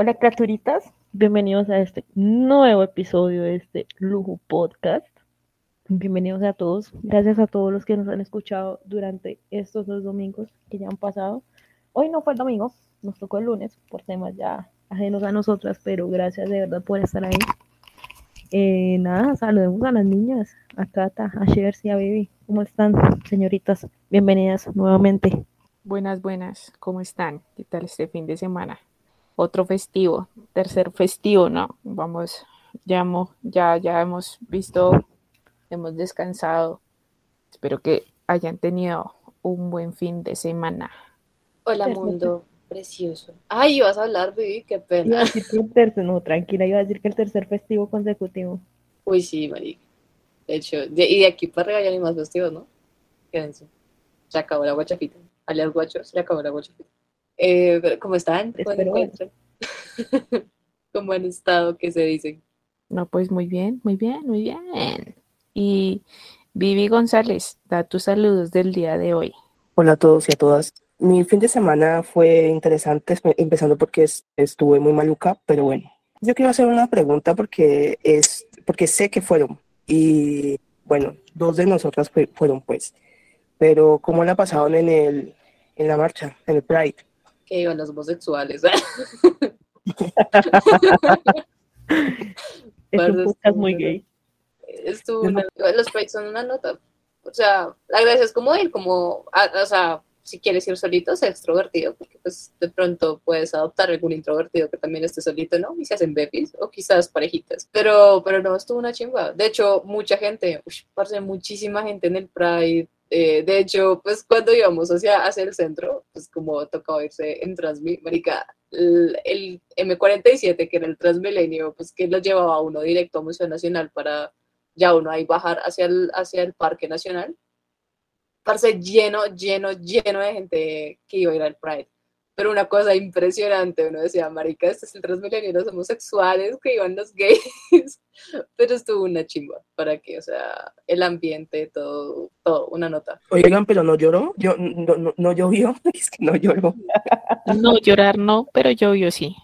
Hola criaturitas, bienvenidos a este nuevo episodio de este Lujo Podcast. Bienvenidos a todos, gracias a todos los que nos han escuchado durante estos dos domingos que ya han pasado. Hoy no fue el domingo, nos tocó el lunes por temas ya ajenos a nosotras, pero gracias de verdad por estar ahí. Eh, nada, saludemos a las niñas, a Cata, a Shers y a Baby. ¿Cómo están, señoritas? Bienvenidas nuevamente. Buenas, buenas, ¿cómo están? ¿Qué tal este fin de semana? Otro festivo, tercer festivo, ¿no? Vamos, ya, ya, ya hemos visto, hemos descansado. Espero que hayan tenido un buen fin de semana. Hola, mundo precioso. Ay, ibas a hablar, Vivi, qué pena. Iba a decir que el tercer, no, tranquila, iba a decir que el tercer festivo consecutivo. Uy, sí, marica. De hecho, y de aquí para arriba ya hay más festivos, ¿no? Quédense. Se acabó la guachafita. Alias guacho, se acabó la guachafita. Eh, ¿Cómo están? ¿Cómo ¿Cómo han estado? ¿Qué se dicen? No, pues muy bien, muy bien, muy bien. Y Vivi González, da tus saludos del día de hoy. Hola a todos y a todas. Mi fin de semana fue interesante, empezando porque estuve muy maluca, pero bueno. Yo quiero hacer una pregunta porque, es, porque sé que fueron, y bueno, dos de nosotras fueron pues, pero ¿cómo la pasaron en, el, en la marcha, en el Pride? Que iban los homosexuales. es un podcast muy gay. Estuvo los Pride son una nota. O sea, la gracia es como ir, como, o sea, si quieres ir solito, sé extrovertido, porque pues de pronto puedes adoptar algún introvertido que también esté solito, ¿no? Y se hacen bebés o quizás parejitas. Pero, pero no, estuvo una chimba. De hecho, mucha gente, uy, parece muchísima gente en el Pride. Eh, de hecho, pues cuando íbamos hacia, hacia el centro, pues como tocaba irse en Transmi, marica, el, el, M47, que era el Transmilenio, pues que lo llevaba uno directo a Museo Nacional para ya uno ahí bajar hacia el, hacia el Parque Nacional parece lleno, lleno, lleno de gente que iba a ir al Pride. Pero una cosa impresionante, uno decía, marica, este es el Transmilenio, los homosexuales que iban los gays. Pero estuvo una chimba, para que, o sea, el ambiente, todo, todo, una nota. Oigan, pero no lloró, yo, no, no, no llovió, es que no lloró. No, llorar no, pero llovió sí.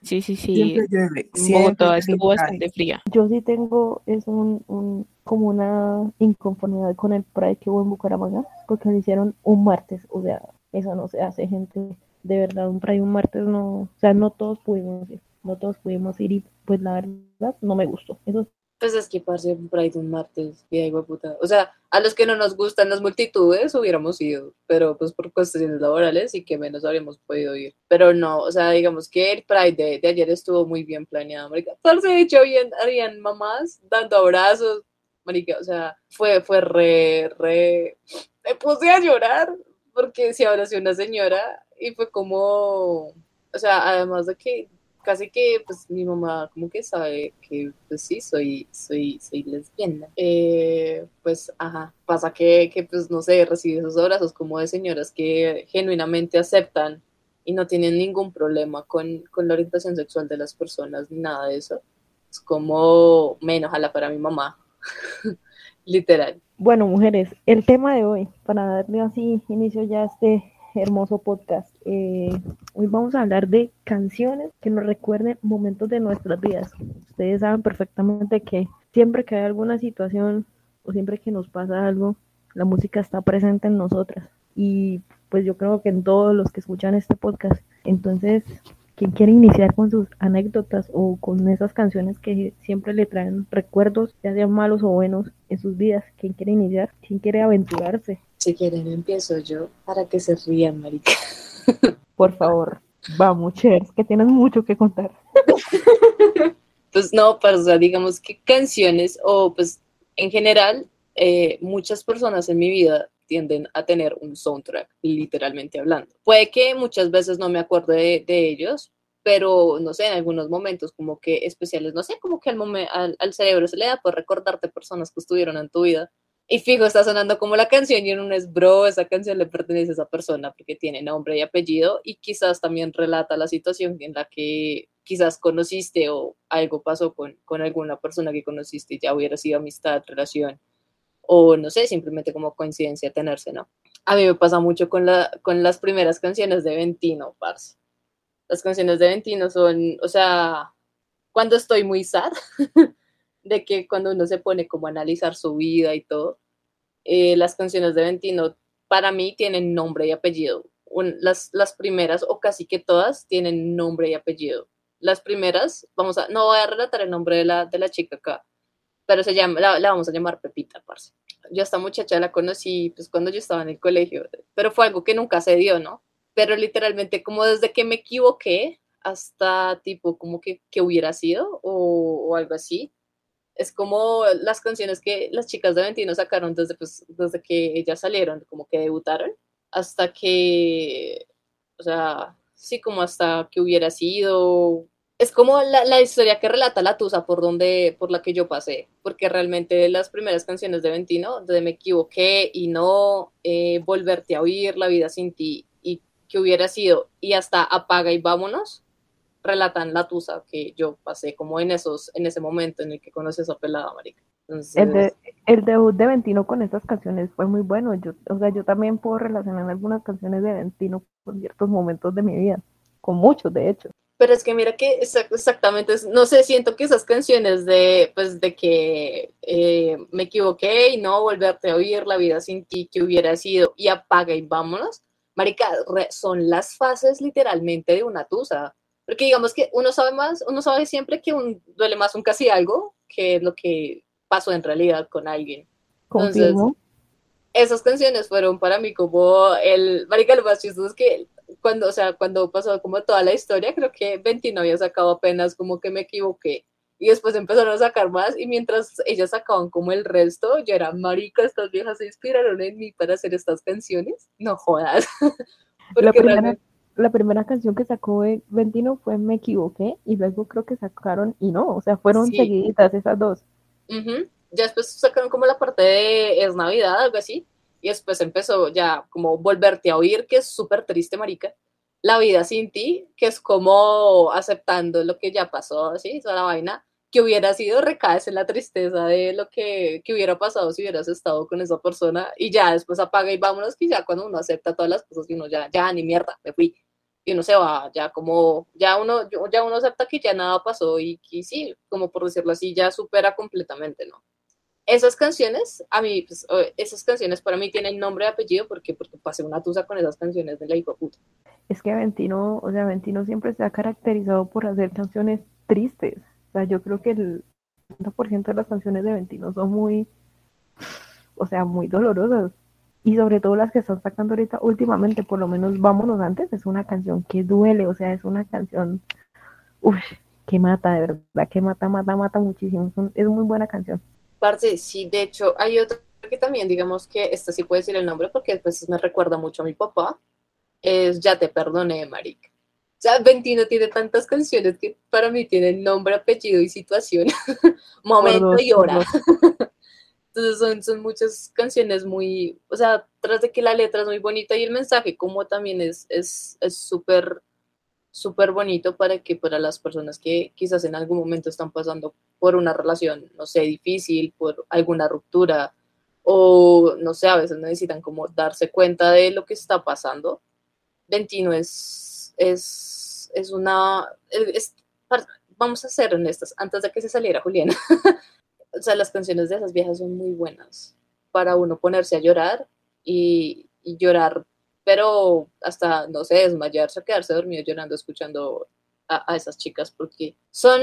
Sí, sí, sí. Siempre llueve. Siempre estuvo bastante fría. Yo sí tengo es un, un, como una inconformidad con el Pride que hubo en Bucaramanga, porque lo hicieron un martes, o sea, eso no se hace, gente. De verdad, un Pride un martes no, o sea, no todos pudimos ir, no todos pudimos ir y pues la verdad no me gustó. Eso pues es que parce un Pride un martes, y puta. O sea, a los que no nos gustan las multitudes hubiéramos ido, pero pues por cuestiones laborales y que menos habríamos podido ir. Pero no, o sea, digamos que el Pride de, ayer estuvo muy bien planeado, marica. Parce, de hecho, bien, harían mamás dando abrazos, marica, o sea, fue, fue re, re... Me puse a llorar porque se abrazó una señora y fue como... O sea, además de que casi que pues mi mamá como que sabe que pues sí soy soy soy lesbiana. Eh, pues ajá pasa que, que pues no sé recibí esos abrazos como de señoras que genuinamente aceptan y no tienen ningún problema con, con la orientación sexual de las personas ni nada de eso. Es como menos la para mi mamá. Literal. Bueno mujeres el tema de hoy para darle así inicio ya a este hermoso podcast. Eh, hoy vamos a hablar de canciones que nos recuerden momentos de nuestras vidas. Ustedes saben perfectamente que siempre que hay alguna situación o siempre que nos pasa algo, la música está presente en nosotras. Y pues yo creo que en todos los que escuchan este podcast. Entonces, quien quiere iniciar con sus anécdotas o con esas canciones que siempre le traen recuerdos, ya sean malos o buenos, en sus vidas, quien quiere iniciar, quien quiere aventurarse si quieren, empiezo yo para que se rían, marica. Por favor, vamos, Chers, que tienes mucho que contar. pues no, pero o sea, digamos que canciones o pues en general, eh, muchas personas en mi vida tienden a tener un soundtrack, literalmente hablando. Puede que muchas veces no me acuerde de, ellos, pero no sé, en algunos momentos como que especiales, no sé, como que al, al, al cerebro se le da por recordarte personas que estuvieron en tu vida y fijo, está sonando como la canción y en un es bro, esa canción le pertenece a esa persona porque tiene nombre y apellido y quizás también relata la situación en la que quizás conociste o algo pasó con, con alguna persona que conociste y ya hubiera sido amistad, relación o no sé, simplemente como coincidencia tenerse, ¿no? A mí me pasa mucho con, la, con las primeras canciones de Ventino, parce. Las canciones de Ventino son, o sea, cuando estoy muy sad, de que cuando uno se pone como a analizar su vida y todo, eh, las canciones de Ventino para mí tienen nombre y apellido. las, las primeras, o casi que todas, tienen nombre y apellido. Las primeras, vamos a, no voy a relatar el nombre de la, de la chica acá, pero se llama, la, la vamos a llamar Pepita, parce. Yo a esta muchacha la conocí pues cuando yo estaba en el colegio, pero fue algo que nunca se dio, ¿no? Pero literalmente como desde que me equivoqué hasta tipo como que, que hubiera sido o, o algo así, es como las canciones que las chicas de Ventino sacaron desde, pues, desde que ellas salieron, como que debutaron, hasta que, o sea, sí, como hasta que hubiera sido. Es como la, la historia que relata la Tusa por donde, por la que yo pasé, porque realmente las primeras canciones de Ventino, donde me equivoqué y no eh, volverte a oír, la vida sin ti, que hubiera sido, y hasta apaga y vámonos, relatan la tusa que yo pasé como en esos, en ese momento en el que conocí a esa pelada, marica. el, de, el debut de Ventino con estas canciones fue muy bueno. Yo, o sea, yo también puedo relacionar algunas canciones de Ventino con ciertos momentos de mi vida, con muchos, de hecho. Pero es que mira que exactamente, no sé, siento que esas canciones de, pues, de que eh, me equivoqué y no volverte a oír la vida sin ti que hubiera sido y apaga y vámonos, marica, son las fases literalmente de una tusa. Porque digamos que uno sabe más, uno sabe siempre que un, duele más un casi algo que lo que pasó en realidad con alguien. Entonces, esas canciones fueron para mí como el, marica, lo más chistoso es que cuando, o sea, cuando pasó como toda la historia, creo que 29 había sacado apenas como que me equivoqué. Y después empezaron a sacar más y mientras ellas sacaban como el resto, yo era, marica, estas viejas se inspiraron en mí para hacer estas canciones. No jodas. Porque realmente la primera canción que sacó Ventino fue Me equivoqué y luego creo que sacaron y no, o sea, fueron seguiditas esas dos. Ya después sacaron como la parte de Es Navidad, algo así, y después empezó ya como volverte a oír, que es súper triste, marica. La vida sin ti, que es como aceptando lo que ya pasó, así, toda la vaina, que hubiera sido recaes en la tristeza de lo que, que, hubiera pasado si hubieras estado con esa persona y ya después apaga y vámonos que ya cuando uno acepta todas las cosas y uno ya, ya ni mierda, me fui y uno se va, ya como, ya uno, ya uno acepta que ya nada pasó y que sí, como por decirlo así, ya supera completamente, ¿no? Esas canciones, a mí, pues, esas canciones para mí tienen nombre y apellido porque, porque pasé una tusa con esas canciones de la hijo puta. Es que Aventino, o sea, Aventino siempre se ha caracterizado por hacer canciones tristes. O sea, yo creo que el 90% de las canciones de Aventino son muy, o sea, muy dolorosas y sobre todo las que están sacando ahorita últimamente, por lo menos Vámonos Antes, es una canción que duele, o sea, es una canción, uff, que mata, de verdad, que mata, mata, mata muchísimo, es muy buena canción. Parce, sí, de hecho, hay otra que también, digamos que esta sí puede decir el nombre porque después me recuerda mucho a mi papá, es Ya te perdoné, marica. O sea, Ventino tiene tantas canciones que para mí tienen nombre, apellido y situación, momento y hora. Entonces son, son muchas canciones muy, o sea, tras de que la letra es muy bonita y el mensaje como también es súper, es, súper bonito para que para las personas que quizás en algún momento están pasando por una relación, no sé, difícil, por alguna ruptura o no sé, a veces necesitan como darse cuenta de lo que está pasando. Ventino es, es, es una, vamos a ser honestas, antes de que se saliera Juliana, o sea, las canciones de esas viejas son muy buenas para uno ponerse a llorar y, llorar, pero hasta, no sé, desmayarse, quedarse dormido llorando, escuchando a, esas chicas, porque son,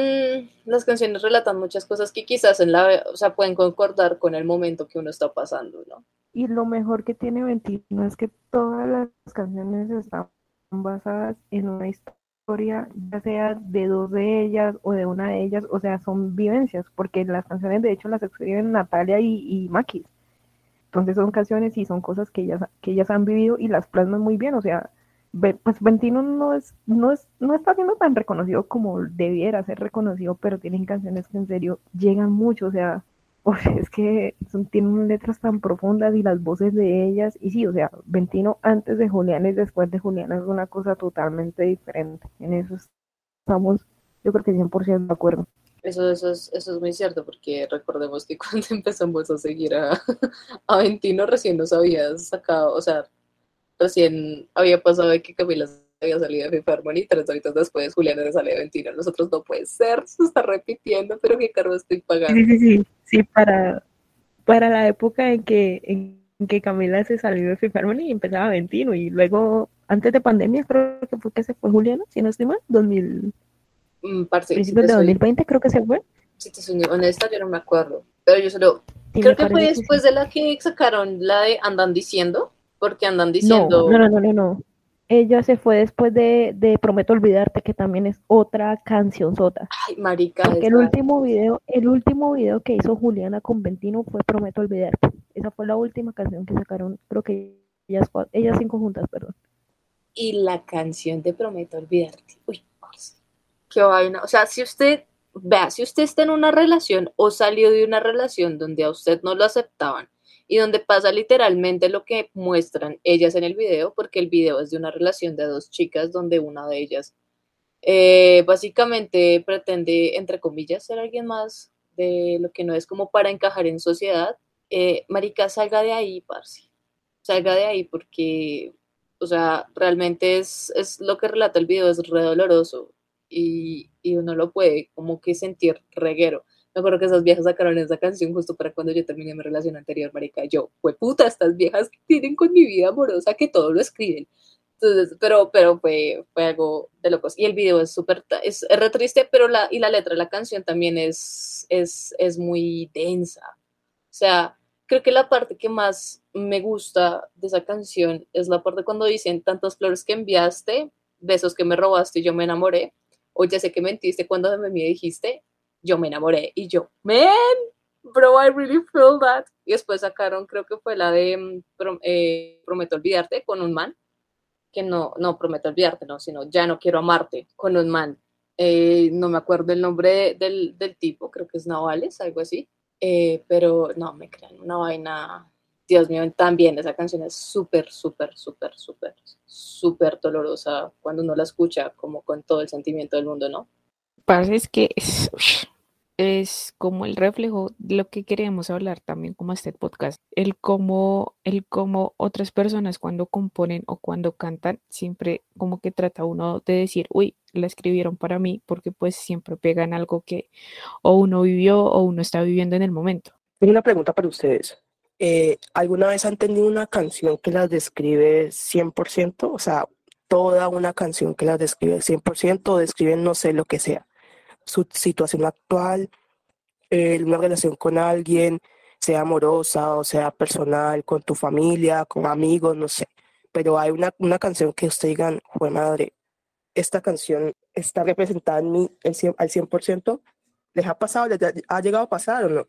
las canciones relatan muchas cosas que quizás en la, o sea, pueden concordar con el momento que uno está pasando, ¿no? Y lo mejor que tiene Ventino es que todas las canciones están basadas en una historia historia, ya sea de dos de ellas o de una de ellas, o sea, son vivencias, porque las canciones de hecho las escriben Natalia y, y Maquis. Entonces son canciones y son cosas que ellas, que ellas han vivido y las plasman muy bien, o sea, pues Ventino no es, no es, no está siendo tan reconocido como debiera ser reconocido, pero tienen canciones que en serio llegan mucho, o sea, es que son, tienen letras tan profundas y las voces de ellas, y sí, o sea, Ventino antes de Julián y después de Julián es una cosa totalmente diferente. En eso estamos, yo creo que 100% de acuerdo. Eso, eso, es, eso es muy cierto, porque recordemos que cuando empezamos a seguir a, a Ventino recién nos había sacado, o sea, recién había pasado de que Camila había salido de FIFA y tres horitas después Juliana se sale de Ventino. Nosotros no puede ser, se está repitiendo, pero qué caro estoy pagando. Sí, sí, sí, sí, para, para la época en que, en que Camila se salió de FIFA y empezaba Ventino y luego, antes de pandemia, creo que fue que se fue Juliana, si no estoy mal, 2000, Mm, parce, principios de soy- 2020 creo que se fue. si te soy honesta, yo no me acuerdo. Pero yo solo. Sí, creo que fue parece que sí. después de la que sacaron la de Andan Diciendo, porque andan diciendo. no, no, no, no, no. Ella se fue después de, de Prometo Olvidarte, que también es otra canción sota. Ay, marica. Porque el último video, el último video que hizo Juliana con Ventino fue Prometo Olvidarte. Esa fue la última canción que sacaron, creo que ellas, ellas cinco juntas, perdón. Y la canción de Prometo Olvidarte. Uy, qué vaina. O sea, si usted, vea, si usted está en una relación o salió de una relación donde a usted no lo aceptaban y donde pasa literalmente lo que muestran ellas en el video, porque el video es de una relación de dos chicas donde una de ellas eh, básicamente pretende, entre comillas, ser alguien más de lo que no es como para encajar en sociedad. Eh, marica, salga de ahí, parce. Salga de ahí porque o sea, realmente es, es lo que relata el video, es re doloroso y, y uno lo puede como que sentir reguero. Me acuerdo que esas viejas sacaron esa canción justo para cuando yo terminé mi relación anterior, marica. Yo, fue puta, estas viejas tienen con mi vida amorosa que todo lo escriben. Entonces, pero, pero fue, fue algo de locos. Y el video es súper, es, es re triste, pero la, y la letra de la canción también es, es, es muy densa. O sea, creo que la parte que más me gusta de esa canción es la parte cuando dicen tantas flores que enviaste, besos que me robaste y yo me enamoré, o ya sé que mentiste cuando me dijiste, yo me enamoré y yo, man, bro, I really feel that. Y después sacaron, creo que fue la de mm, eh, Prometo olvidarte con un man, que no, no prometo olvidarte, no, sino ya no quiero amarte con un man. Eh, no me acuerdo el nombre de- del, del tipo, creo que es Navales, algo así. Eh, pero no me crean, una vaina. Dios mío, también esa canción es súper, súper, súper, súper, súper dolorosa cuando uno la escucha, como con todo el sentimiento del mundo, ¿no? Parce, es que es, es como el reflejo de lo que queremos hablar también como este podcast. El cómo, el cómo otras personas cuando componen o cuando cantan, siempre como que trata uno de decir, uy, la escribieron para mí, porque pues siempre pegan algo que o uno vivió o uno está viviendo en el momento. Tengo una pregunta para ustedes. Eh, ¿Alguna vez han tenido una canción que las describe 100%? O sea, toda una canción que las describe 100% o describen, no sé, lo que sea. Su situación actual, eh, una relación con alguien, sea amorosa o sea personal, con tu familia, con amigos, no sé. Pero hay una, una canción que ustedes digan, jue madre, esta canción está representada en mí el cien- al 100%. ¿Les ha pasado? ¿Les ha- ha llegado a pasar o no?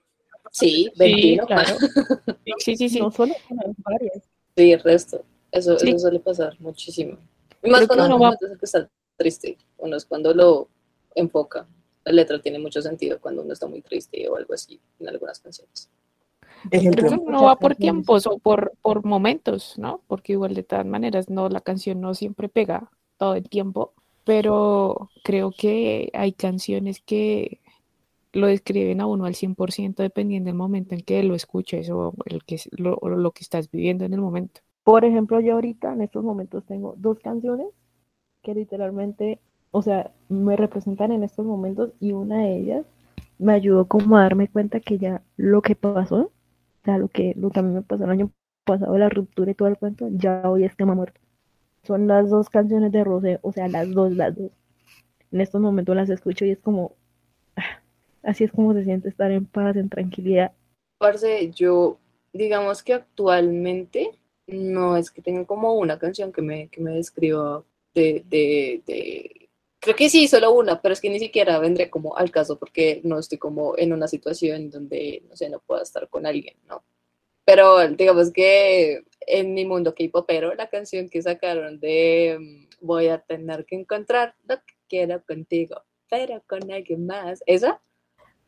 Sí, 21. claro. Sí, sí, sí. No solo una, varias. Sí, el resto. Eso, Sí. eso suele pasar muchísimo. Y más cuando uno va- que está triste. Uno es cuando lo enfoca. La letra tiene mucho sentido cuando uno está muy triste o algo así en algunas canciones. Ejemplo, Creo que uno va por tiempos o por, por momentos, ¿no? Porque igual de todas maneras, no, la canción no siempre pega todo el tiempo, pero creo que hay canciones que lo describen a uno al 100% dependiendo del momento en que lo escuches o el que, lo, o lo que estás viviendo en el momento. Por ejemplo, yo ahorita en estos momentos tengo dos canciones que literalmente, o sea, me representan en estos momentos y una de ellas me ayudó como a darme cuenta que ya lo que pasó, o sea, lo que, lo que a mí me pasó el año pasado, la ruptura y todo el cuento, ya hoy es tema muerto. Son las dos canciones de Rosé, o sea, las dos, las dos. En estos momentos las escucho y es como, ah, así es como se siente estar en paz, en tranquilidad. Parce, yo, digamos que actualmente no es que tenga como una canción que me, que me describa de, de, de... Creo que sí, solo una, pero es que ni siquiera vendré como al caso porque no estoy como en una situación donde, no sé, no pueda estar con alguien, ¿no? Pero digamos que en mi mundo K-popero, la canción que sacaron de mm, Voy a tener que encontrar lo que quiero contigo, pero con alguien más, ¿esa?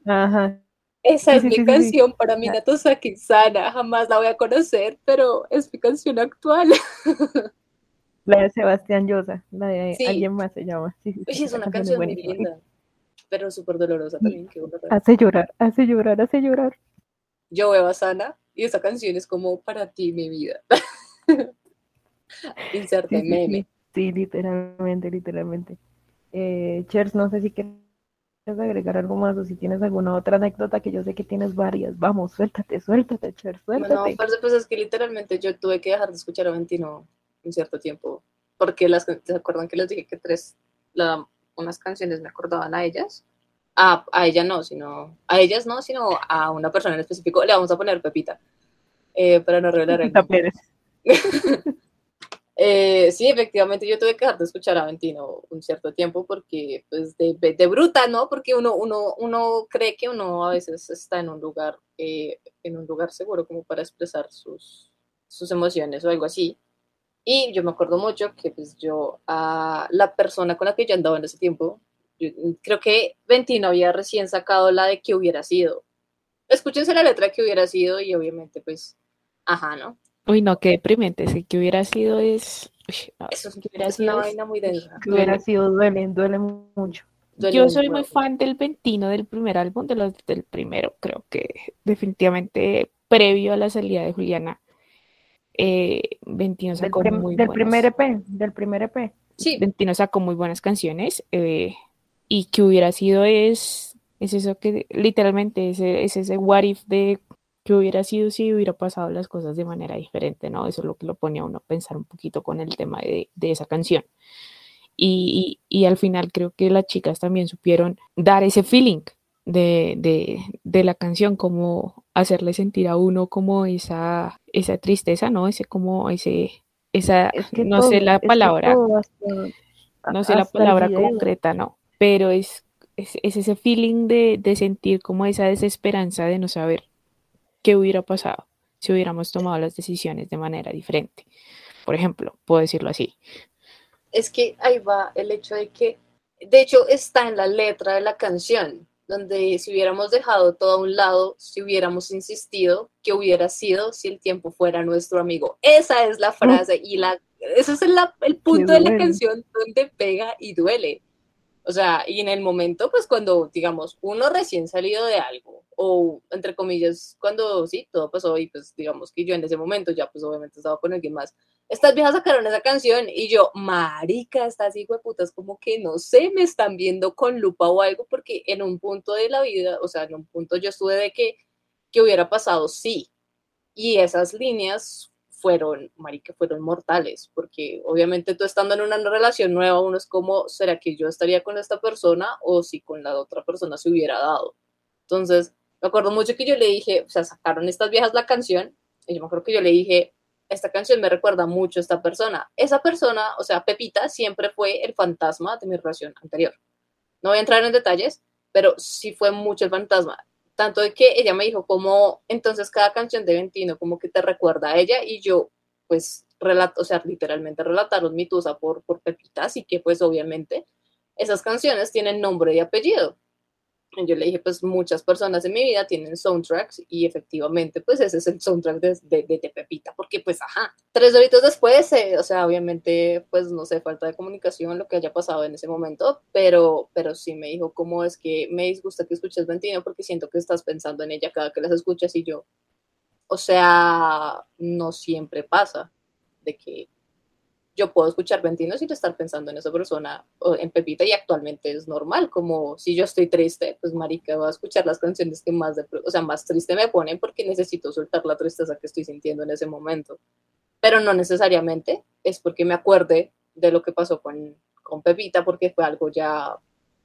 Ajá, Esa es sí, mi sí, sí, sí. canción para mí, Ya. Natosaki Sana. Jamás la voy a conocer, pero es mi canción actual. La de Sebastián Llosa, la de Sí. alguien más se llama. Sí, sí, sí, es una canción muy linda, pero súper dolorosa también. Hace llorar, hace llorar, hace llorar. Yo veo a Sana y esa canción es como para ti, mi vida. Inserte meme. Sí, literalmente, literalmente. Eh, Chers, no sé si quieres agregar algo más o si tienes alguna otra anécdota que yo sé que tienes varias. Vamos, suéltate, suéltate, Chers, suéltate. No, pues es que literalmente yo tuve que dejar de escuchar a Ventino un cierto tiempo, porque las, ¿se acuerdan que les dije que tres, la, unas canciones me acordaban a ellas? A, a ella no, sino, a ellas no, sino a una persona en específico. Le vamos a poner Pepita, eh, para no revelar el. Eh, sí, efectivamente, yo tuve que dejar de escuchar a Ventino un cierto tiempo porque, pues, de, de, bruta, ¿no? Porque uno, uno, uno cree que uno a veces está en un lugar, eh, en un lugar seguro como para expresar sus, sus emociones o algo así. Y yo me acuerdo mucho que, pues, yo, a la persona con la que yo andaba en ese tiempo, creo que Ventino había recién sacado la de que hubiera sido. Escúchense la letra que hubiera sido y obviamente, pues, ajá, ¿no? Uy, no, qué deprimente. Sí, que hubiera sido es. Eso es, que hubiera sido una vaina muy densa. Que hubiera sido duele, duele mucho. Yo soy muy fan del Ventino del primer álbum, de los del primero, creo que definitivamente previo a la salida de Juliana. Eh, Ventino sacó del, muy del buenas, primer EP, del primer EP. Sí, Ventino sacó muy buenas canciones eh, y que hubiera sido es, es eso que literalmente es, es ese what if de que hubiera sido si hubiera pasado las cosas de manera diferente, ¿no? Eso es lo que lo pone a uno a pensar un poquito con el tema de, de esa canción. Y, y, al final creo que las chicas también supieron dar ese feeling de, de, de, la canción, como hacerle sentir a uno como esa, esa tristeza, ¿no? Ese como ese, esa, Es que no todo- sé la es que palabra, hasta- no sé la palabra concreta, no, pero es, es, es ese feeling de, de sentir como esa desesperanza de no saber qué hubiera pasado si hubiéramos tomado las decisiones de manera diferente. Por ejemplo, puedo decirlo así. es que ahí va el hecho de que, de hecho, está en la letra de la canción, donde si hubiéramos dejado todo a un lado, si hubiéramos insistido, ¿qué hubiera sido si el tiempo fuera nuestro amigo? Esa es la frase y la, ese es el, el punto de la canción donde pega y duele. O sea, y en el momento, pues cuando, digamos, uno recién salido de algo, o entre comillas, cuando sí, todo pasó y pues digamos que yo en ese momento ya pues obviamente estaba con alguien más, estas viejas sacaron esa canción y yo, marica, estas hijueputas como que no sé, me están viendo con lupa o algo, porque en un punto de la vida, o sea, en un punto yo estuve de que, que hubiera pasado, sí. Y esas líneas fueron, marica, fueron mortales, porque obviamente tú estando en una relación nueva, uno es como, ¿será que yo estaría con esta persona o si con la otra persona se hubiera dado? Entonces, me acuerdo mucho que yo le dije, o sea, sacaron estas viejas la canción, y yo me acuerdo que yo le dije, esta canción me recuerda mucho a esta persona. Esa persona, o sea, Pepita, siempre fue el fantasma de mi relación anterior. No voy a entrar en detalles, pero sí fue mucho el fantasma. Tanto de que ella me dijo como, entonces cada canción de Ventino como que te recuerda a ella y yo, pues, relato, o sea, literalmente relataron mi tusa por, por Pepita, así que pues obviamente esas canciones tienen nombre y apellido. Yo le dije, pues muchas personas en mi vida tienen soundtracks y efectivamente, pues ese es el soundtrack de, de, de, de Pepita, porque pues, ajá, tres horitos después, eh, o sea, obviamente, pues no sé, falta de comunicación, lo que haya pasado en ese momento, pero, pero sí me dijo, ¿cómo es que me disgusta que escuches Ventino? Porque siento que estás pensando en ella cada que las escuchas y yo, o sea, no siempre pasa de que yo puedo escuchar Ventino sin estar pensando en esa persona o en Pepita y actualmente es normal, como si yo estoy triste, pues marica, voy a escuchar las canciones que más, o sea, más triste me ponen porque necesito soltar la tristeza que estoy sintiendo en ese momento. Pero no necesariamente es porque me acuerde de lo que pasó con, con Pepita porque fue algo ya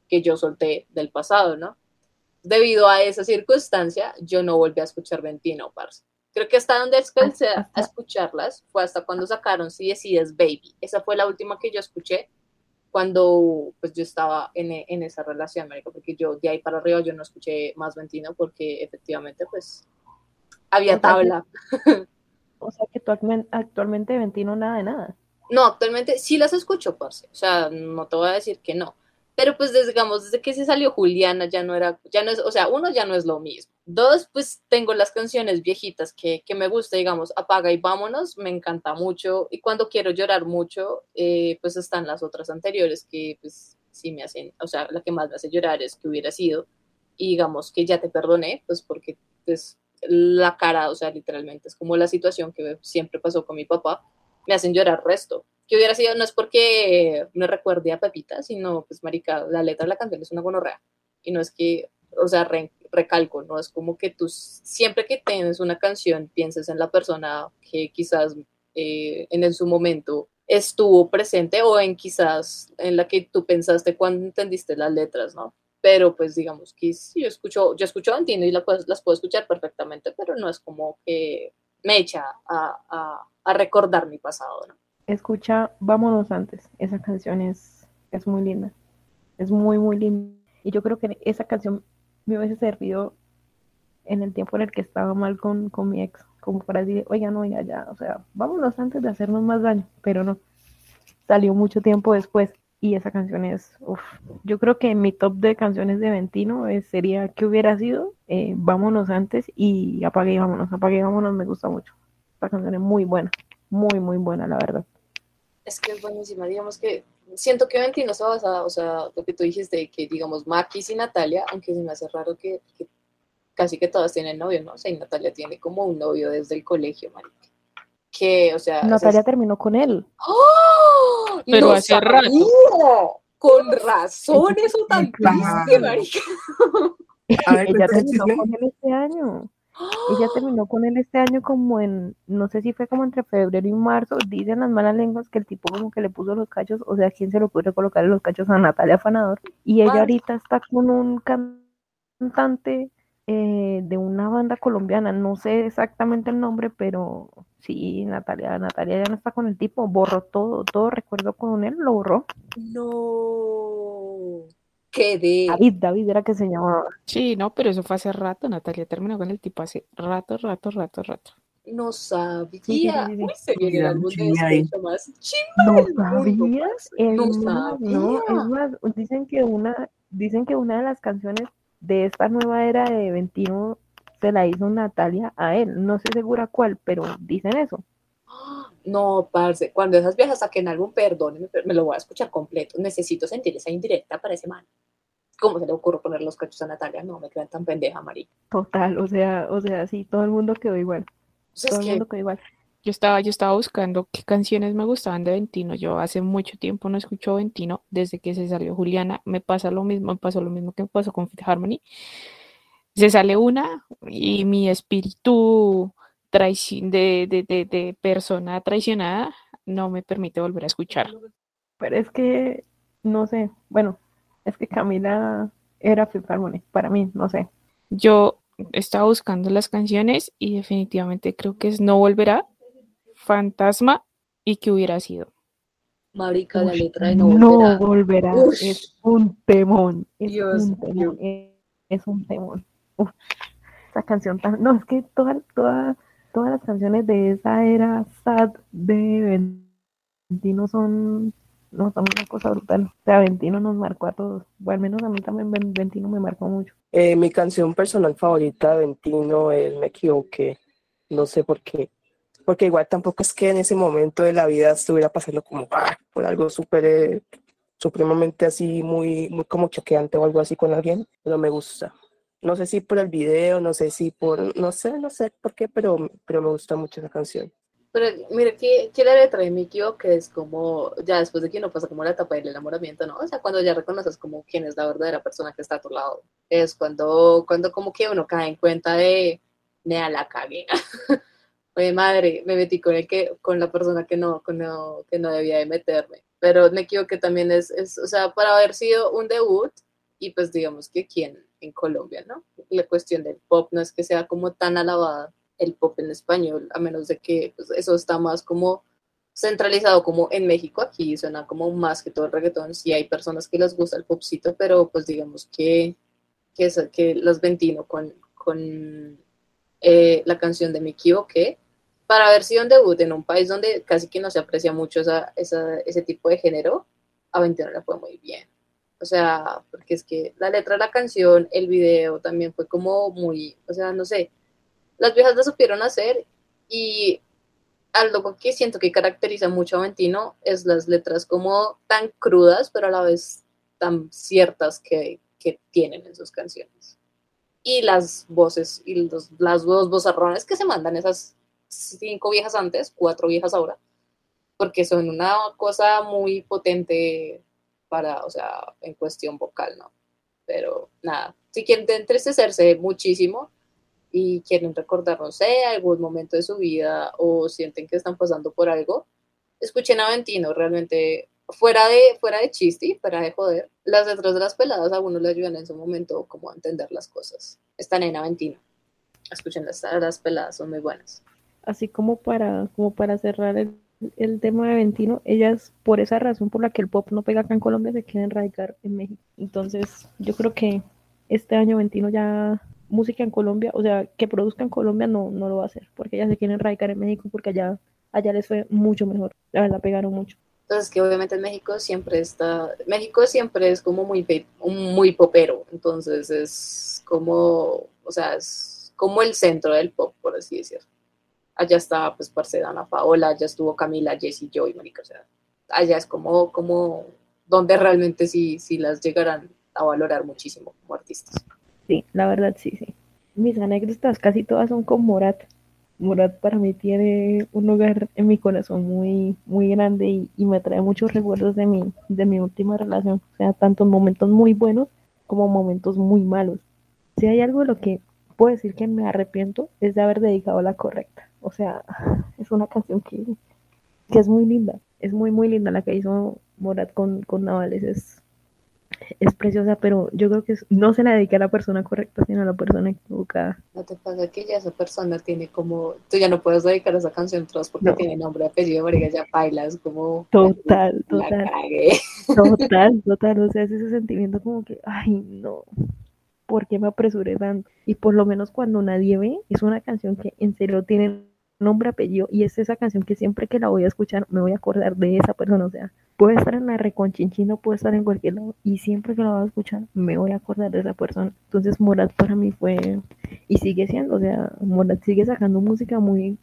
que yo solté del pasado, ¿no? Debido a esa circunstancia, yo no volví a escuchar Ventino, parce. Creo que hasta donde alcancé a escucharlas fue hasta cuando sacaron Si Decides Baby. Esa fue la última que yo escuché cuando pues yo estaba en, en esa relación, América, porque yo de ahí para arriba yo no escuché más Ventino porque efectivamente pues había tabla. O sea que tú actualmente, actualmente Ventino nada de nada. No, actualmente sí las escucho, parce. O sea, no te voy a decir que no. Pero pues desde, digamos, desde que se salió Juliana ya no era, ya no es, o sea, uno ya no es lo mismo. Dos, pues tengo las canciones viejitas que, que me gusta, digamos, Apaga y Vámonos, me encanta mucho. Y cuando quiero llorar mucho, eh, pues están las otras anteriores que pues sí me hacen, o sea, la que más me hace llorar es que hubiera sido. Y digamos que ya te perdoné, pues porque pues la cara, o sea, literalmente es como la situación que siempre pasó con mi papá, me hacen llorar resto. Que hubiera sido, no es porque me recuerde a Pepita, sino pues marica, la letra de la canción es una gonorrea. Y no es que, o sea, recalco, no es como que tú siempre que tienes una canción pienses en la persona que quizás eh, en su momento estuvo presente o en quizás en la que tú pensaste cuando entendiste las letras, ¿no? Pero pues digamos que sí, yo escucho, yo escucho Antino y las puedo escuchar perfectamente, pero no es como que me echa a, a, a recordar mi pasado, ¿no? Escucha Vámonos antes. Esa canción es, es muy linda. Es muy, muy linda. Y yo creo que esa canción me hubiese servido en el tiempo en el que estaba mal con, con mi ex. Como para decir, oiga, no, oiga, ya. O sea, vámonos antes de hacernos más daño. Pero no. Salió mucho tiempo después. Y esa canción es, uff, yo creo que mi top de canciones de Ventino sería ¿Qué hubiera sido? Eh, vámonos antes y apague y vámonos, apague y vámonos, me gusta mucho. Esta canción es muy buena, muy, muy buena, la verdad es que es buenísima, digamos que siento que Ventino se basa, o sea, lo que tú dijiste, que digamos Maquis y Natalia, aunque se me hace raro que, casi que todas tienen novio, ¿no? O sea, y Natalia tiene como un novio desde el colegio, marica. Que, o sea... Natalia terminó con él. ¡Oh! Pero hace rato. Con razón eso tan triste, marica. Ella terminó con él este año. Ella terminó con él este año como en, no sé si fue como entre febrero y marzo, dicen las malas lenguas que el tipo como que le puso los cachos, o sea, ¿quién se lo pudo colocar los cachos a Natalia Fanador? Y ella ahorita está con un cantante eh, de una banda colombiana, no sé exactamente el nombre, pero sí, Natalia, Natalia ya no está con el tipo, borró todo, todo recuerdo con él, lo borró. No de David, David era que se llamaba. Sí, no, pero eso fue hace rato. Natalia terminó con el tipo hace rato, rato, rato, rato. No sabía. se viene el álbum de más No sabías. No sabía. No, es más, dicen que una, dicen que una de las canciones de esta nueva era de 21 se la hizo Natalia a él. No sé segura cuál, pero dicen eso. No, parce, cuando esas viejas saquen álbum, perdón, me, lo voy a escuchar completo. Necesito sentir esa indirecta para ese man. ¿Cómo se le ocurre poner los cachos a Natalia? No, me crean tan pendeja, marica. Total, o sea, o sea, sí, todo el mundo quedó igual. todo el mundo quedó igual. Yo estaba, yo estaba buscando qué canciones me gustaban de Ventino. Yo hace mucho tiempo no escucho Ventino. Desde que se salió Juliana, me pasa lo mismo, me pasó lo mismo que me pasó con Fit Harmony. Se sale una y mi espíritu de, de, de, de persona traicionada no me permite volver a escuchar. Pero es que, no sé, bueno, es que Camila era Fifth Harmony, para mí, no sé. Yo estaba buscando las canciones y definitivamente creo que es No Volverá, Fantasma y que hubiera sido. Marica, la letra de No Volverá. No Volverá es un temón. Es un temón. Es, un temón. esa canción tan... No, es que toda, toda, todas las canciones de esa era sad de Ventino son no, son una cosa brutal. O sea, Ventino nos marcó a todos. O al menos a mí también Ventino me marcó mucho. Eh, mi canción personal favorita de Ventino es Me equivoqué. No sé por qué. Porque igual tampoco es que en ese momento de la vida estuviera pasando como ah, por algo súper, eh, supremamente así, muy, muy como choqueante o algo así con alguien, pero me gusta. No sé si por el video, no sé si por, no sé, no sé por qué, pero, pero me gusta mucho esa canción. Pero mire, ¿qué, qué la letra de Mikio? Que es como, ya después de que uno pasa como la etapa del enamoramiento, ¿no? O sea, cuando ya reconoces como quién es la verdadera persona que está a tu lado. Es cuando, cuando como que uno cae en cuenta de, nea, la cagué. Oye, madre, me metí con el que, con la persona que no, con no, que no debía de meterme. Pero me que también es, es, o sea, para haber sido un debut, y pues digamos que quién en Colombia, ¿no? La cuestión del pop no es que sea como tan alabada el pop en español, a menos de que pues, eso está más como centralizado como en México, aquí suena como más que todo el reggaetón, sí hay personas que les gusta el popcito, pero pues digamos que, que, es, los Ventino con, con eh, la canción de Me equivoqué, para haber sido un debut en un país donde casi que no se aprecia mucho esa, esa, ese tipo de género, a Ventino le fue muy bien. O sea, porque es que la letra de la canción, el video también fue como muy, o sea, no sé, las viejas la supieron hacer y algo que siento que caracteriza mucho a Ventino es las letras como tan crudas, pero a la vez tan ciertas que, que tienen en sus canciones. Y las voces y los, las dos vozarrones que se mandan esas cinco viejas antes, cuatro viejas ahora, porque son una cosa muy potente para, o sea, en cuestión vocal, ¿no? Pero nada, si quieren entristecerse muchísimo y quieren recordar, no sé, algún momento de su vida o sienten que están pasando por algo, escuchen a Ventino, realmente fuera de, fuera de chiste, fuera de joder, las letras de las peladas a uno le ayudan en su momento como a entender las cosas. Están en Aventino. Escuchen las, las peladas, son muy buenas. Así como para, como para cerrar el, el tema de Ventino, ellas, por esa razón por la que el pop no pega acá en Colombia, se quieren radicar en México. Entonces, yo creo que este año Ventino ya música en Colombia, o sea, que produzca en Colombia no, no lo va a hacer, porque ellas se quieren radicar en México porque allá, allá les fue mucho mejor, la verdad pegaron mucho. Entonces, que obviamente en México siempre está, México siempre es como muy, muy popero, entonces es como, o sea, es como el centro del pop, por así decirlo. Allá estaba, pues, Parcedana Paola, allá estuvo Camila, Jessie Joy, Mónica, o sea, allá es como, como donde realmente sí, sí las llegarán a valorar muchísimo como artistas. Sí, la verdad sí, sí. Mis anécdotas casi todas son con Morat. Morat para mí tiene un lugar en mi corazón muy, muy grande y, me trae muchos recuerdos de mi, de mi última relación. O sea, tanto momentos muy buenos como momentos muy malos. Si hay algo de lo que puedo decir que me arrepiento es de haber dedicado la correcta. O sea, es una canción que, que es muy linda. Es muy, muy linda la que hizo Morat con, con Navales. Es, es preciosa, pero yo creo que no se la dedica a la persona correcta, sino a la persona equivocada. No te pasa que ya esa persona tiene como, tú ya no puedes dedicar esa canción tras porque tiene nombre, apellido, marica, ya bailas como... Total, total. Total, total, o sea, es ese sentimiento como que, ay, no, ¿por qué me apresuré tanto? Y por lo menos cuando nadie ve, es una canción que en serio tiene nombre, apellido, y es esa canción que siempre que la voy a escuchar me voy a acordar de esa persona, o sea, puede estar en la reconchinchino, puede estar en cualquier lado, y siempre que la voy a escuchar me voy a acordar de esa persona. Entonces Morat para mí fue, y sigue siendo, o sea, Morat sigue sacando música muy,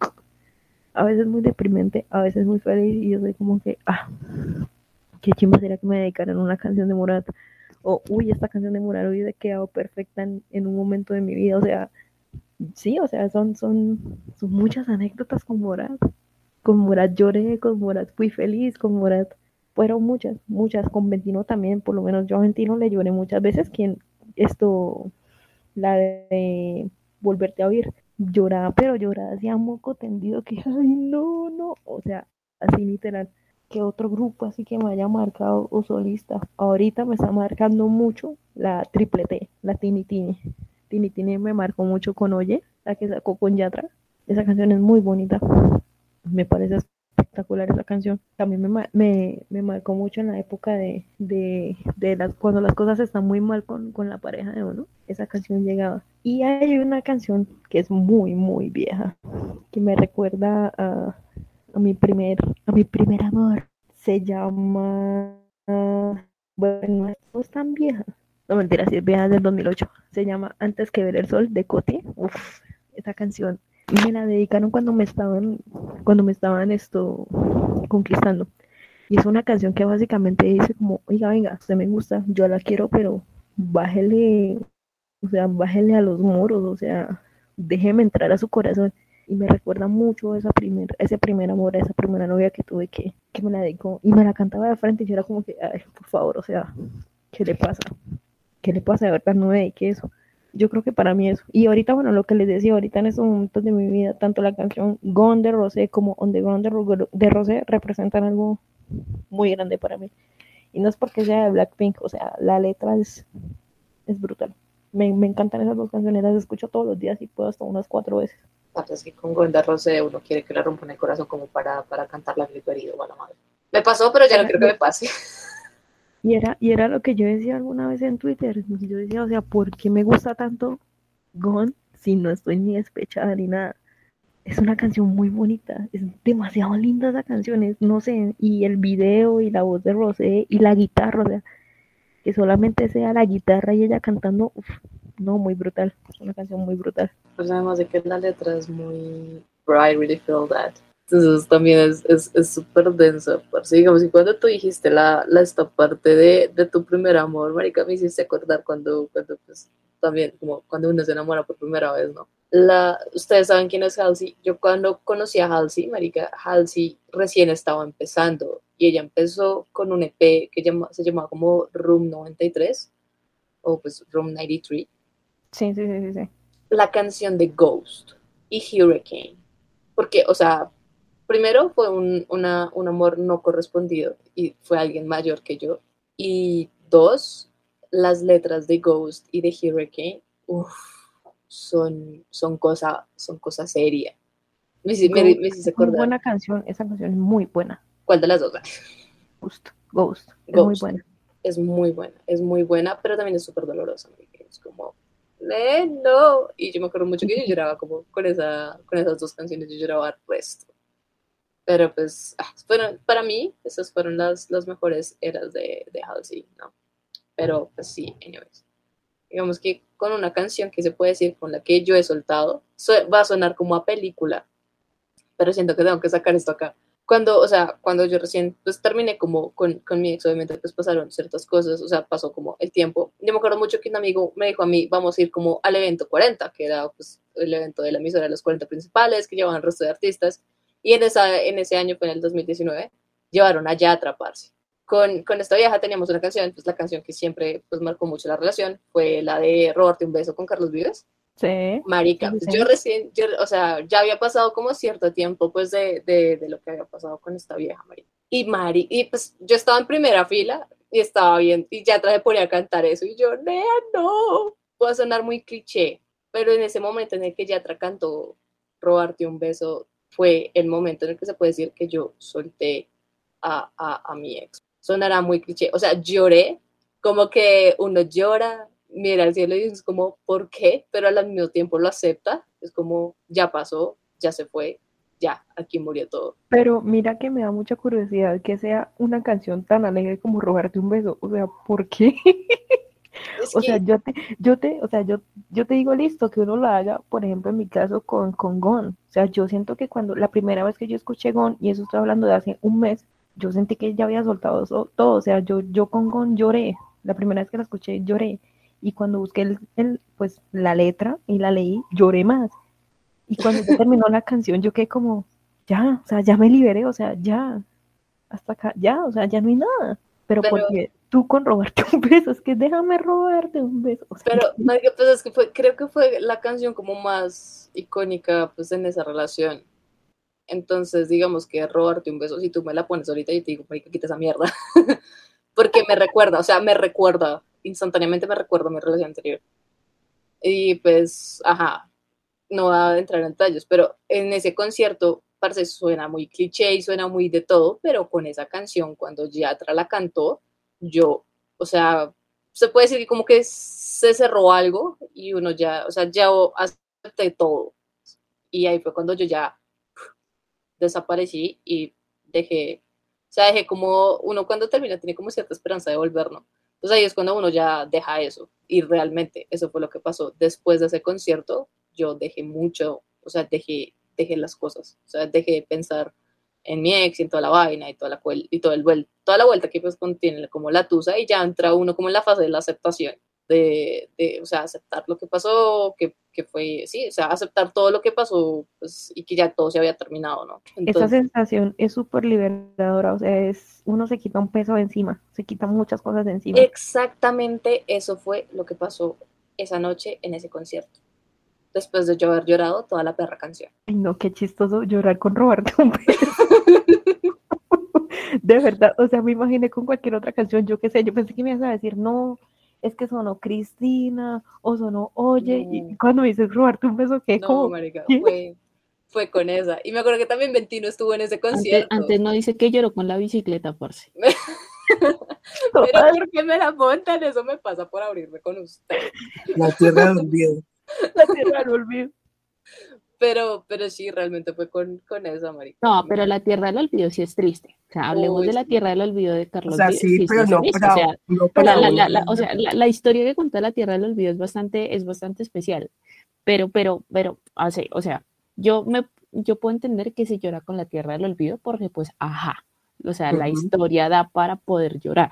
a veces muy deprimente, a veces muy feliz, y yo soy como que, ah, qué chimba sería que me dedicaran una canción de Morat, o, uy, esta canción de Morat hubiera quedado perfecta en, en un momento de mi vida, o sea, sí, o sea, son, son, son muchas anécdotas con Morat. Con Morat lloré, con Morat fui feliz, con Morat fueron muchas, muchas. Con Ventino también, por lo menos yo a Ventino le lloré muchas veces. Quien esto, la de volverte a oír, lloraba, pero lloraba así a moco tendido que, ay, no, no, o sea, así literal. Que otro grupo así que me haya marcado o solista. Ahorita me está marcando mucho la triple T, la Tini Tini. Tini Tini me marcó mucho con Oye, la que sacó con Yatra. Esa canción es muy bonita. Me parece espectacular esa canción. También me, me, me marcó mucho en la época de, de, de cuando las cosas están muy mal con, con la pareja de uno. Esa canción llegaba. Y hay una canción que es muy, muy vieja, que me recuerda a, a mi primer, a mi primer amor. Se llama, bueno, no es tan vieja, no mentira, si es vieja del 2008. Se llama Antes que ver el sol de Cote. Uf, esa canción me la dedicaron cuando me estaban, cuando me estaban esto conquistando. Y es una canción que básicamente dice como, oiga, venga, usted me gusta, yo la quiero, pero bájele, o sea, bájele a los moros, o sea, déjeme entrar a su corazón. Y me recuerda mucho esa primer, ese primer amor, esa primera novia que tuve que, que me la dedicó. Y me la cantaba de frente y yo era como que, ay, por favor, o sea, ¿qué le pasa? ¿Qué le pasa de verdad no me que eso? Yo creo que para mí eso. Y ahorita, bueno, lo que les decía, ahorita en estos momentos de mi vida, tanto la canción Gone de Rosé como On the Ground de, Rosé representan algo muy grande para mí. Y no es porque sea de Blackpink, o sea, la letra es, es brutal. Me, me encantan esas dos canciones, las escucho todos los días y puedo hasta unas cuatro veces. Es que con Gonda Rosé uno quiere que le rompan el corazón como para, para cantarla grito herido, bueno, madre. Me pasó, pero ya no quiero que me pase. Y era, y era lo que yo decía alguna vez en Twitter. Yo decía, o sea, ¿por qué me gusta tanto Gone si no estoy ni despechada ni nada? Es una canción muy bonita, es demasiado linda esa canción, no sé, y el video y la voz de Rosé y la guitarra, o sea, que solamente sea la guitarra y ella cantando, uf, no, muy brutal, es una canción muy brutal. Pues además de que la letra es muy, I really feel that. Entonces también es súper es, denso. Parce. Digamos, y cuando tú dijiste la, la esta parte de, de, tu primer amor, marica, me hiciste acordar cuando, cuando pues, también, como cuando uno se enamora por primera vez, ¿no? La, Ustedes saben quién es Halsey. Yo cuando conocí a Halsey, marica, Halsey recién estaba empezando y ella empezó con un EP que llama, se llamaba como Room 93 o pues Room 93. Sí, sí, sí, sí, sí. La canción de Ghost y Hurricane. Porque, o sea, primero fue un, una, un amor no correspondido y fue alguien mayor que yo. Y dos, las letras de Ghost y de Hurricane, uff, son, son cosa, son cosa seria. Me, me, me hice Es muy acordar. buena canción, esa canción es muy buena. ¿Cuál de las dos? Ghost, Ghost, es muy Ghost. buena. Es muy buena, es muy buena, pero también es súper dolorosa. Es como, "Eh, no. Y yo me acuerdo mucho que yo lloraba como con, esa, con esas dos canciones, yo lloraba al resto. Pero pues, ah, fueron, para mí, esas fueron las, las mejores eras de, de Halsey, ¿no? Pero pues sí, anyways. Digamos que con una canción que se puede decir con la que yo he soltado, so- va a sonar como a película, pero siento que tengo que sacar esto acá. Cuando, o sea, cuando yo recién pues terminé como con, con mi ex, obviamente pues pasaron ciertas cosas, o sea, pasó como el tiempo. Yo me acuerdo mucho que un amigo me dijo a mí, vamos a ir como al evento 40, que era pues el evento de la emisora de los 40 principales, que llevaban el resto de artistas, y en, esa, en ese año, fue en el 2019, llevaron allá a atraparse. Con, con esta vieja teníamos una canción, pues la canción que siempre pues marcó mucho la relación, fue la de Robarte un beso con Carlos Vives. Sí. Marica, Sí, pues yo recién, yo, o sea, ya había pasado como cierto tiempo, pues, de, de, de lo que había pasado con esta vieja, Marica. Y Mari, y pues yo estaba en primera fila y estaba bien, y ya traje por a cantar eso, y yo, Nea, no, puede sonar muy cliché, pero en ese momento en el que Yatra cantó Robarte un beso, fue el momento en el que se puede decir que yo solté a, a, a mi ex. Sonará muy cliché, o sea, lloré, como que uno llora, mira al cielo y es como, ¿por qué? Pero al mismo tiempo lo acepta, es como, ya pasó, ya se fue, ya, aquí murió todo. Pero mira que me da mucha curiosidad que sea una canción tan alegre como Robarte un beso. O sea, ¿por qué? Es O que- sea, yo te, yo te, o sea, yo, yo te digo listo que uno lo haga, por ejemplo, en mi caso con, con Gon. O sea, yo siento que cuando la primera vez que yo escuché Gon, y eso estoy hablando de hace un mes, yo sentí que ya había soltado so- todo. O sea, yo, yo con Gon lloré. La primera vez que la escuché, lloré. Y cuando busqué el, el, pues, la letra y la leí, lloré más. Y cuando ya terminó la canción, yo quedé como, ya, o sea, ya me liberé, o sea, ya, hasta acá, ya, o sea, ya no hay nada. Pero, Pero- porque tú con robarte un beso, es que déjame robarte un beso. O sea, Pero, marica, pues es que fue, creo que fue la canción como más icónica, pues, en esa relación. Entonces, digamos que robarte un beso, si tú me la pones ahorita, yo te digo, marica, quita esa mierda. Porque me recuerda, o sea, me recuerda, instantáneamente me recuerda mi relación anterior. Y pues, ajá, no voy a entrar en detalles, pero en ese concierto, parece suena muy cliché y suena muy de todo, pero con esa canción, cuando Yatra la cantó, yo, o sea, se puede decir que como que se cerró algo y uno ya, o sea, ya acepté todo. Y ahí fue cuando yo ya desaparecí y dejé, o sea, dejé como, uno cuando termina tiene como cierta esperanza de volver, ¿no? Entonces ahí es cuando uno ya deja eso. Y realmente eso fue lo que pasó. Después de ese concierto, yo dejé mucho, o sea, dejé, dejé las cosas, o sea, dejé de pensar en mi ex y en toda la vaina y toda la cuel- y todo el vuel- toda la vuelta que pues contiene como la tusa y ya entra uno como en la fase de la aceptación de, de o sea, aceptar lo que pasó, que, que fue, sí, o sea, aceptar todo lo que pasó pues, y que ya todo se había terminado, ¿no? esa sensación es súper liberadora, o sea, es, uno se quita un peso de encima, se quita muchas cosas de encima. exactamente eso fue lo que pasó esa noche en ese concierto. Después de yo haber llorado toda la perra canción. Ay, no, qué chistoso llorar con beso. De verdad, o sea, me imaginé con cualquier otra canción, yo qué sé, yo pensé que me ibas a decir, no, es que sonó Cristina, o sonó Oye, y No. cuando me dices robarte un beso, que No, como, marica, ¿qué? fue, fue con esa. Y me acuerdo que también Ventino estuvo en ese concierto. antes no dice que lloró con la bicicleta, parce. Pero total, ¿por qué me la montan? Eso me pasa por abrirme con usted. La tierra del olvido. la tierra del olvido. Pero, pero sí, realmente fue con, con esa, marica. No, pero la tierra del olvido sí es triste. O sea, hablemos Uy, de la sí. tierra del olvido de Carlos O sea, Vives, sí, pero no para, o sea, no la, para la- la- la- o sea, la, la historia que cuenta la Tierra del Olvido es bastante, es bastante especial. Pero, pero, pero, hace, o sea, yo me, yo puedo entender que se llora con la Tierra del Olvido porque, pues, ajá, o sea, la Ujú. historia da para poder llorar.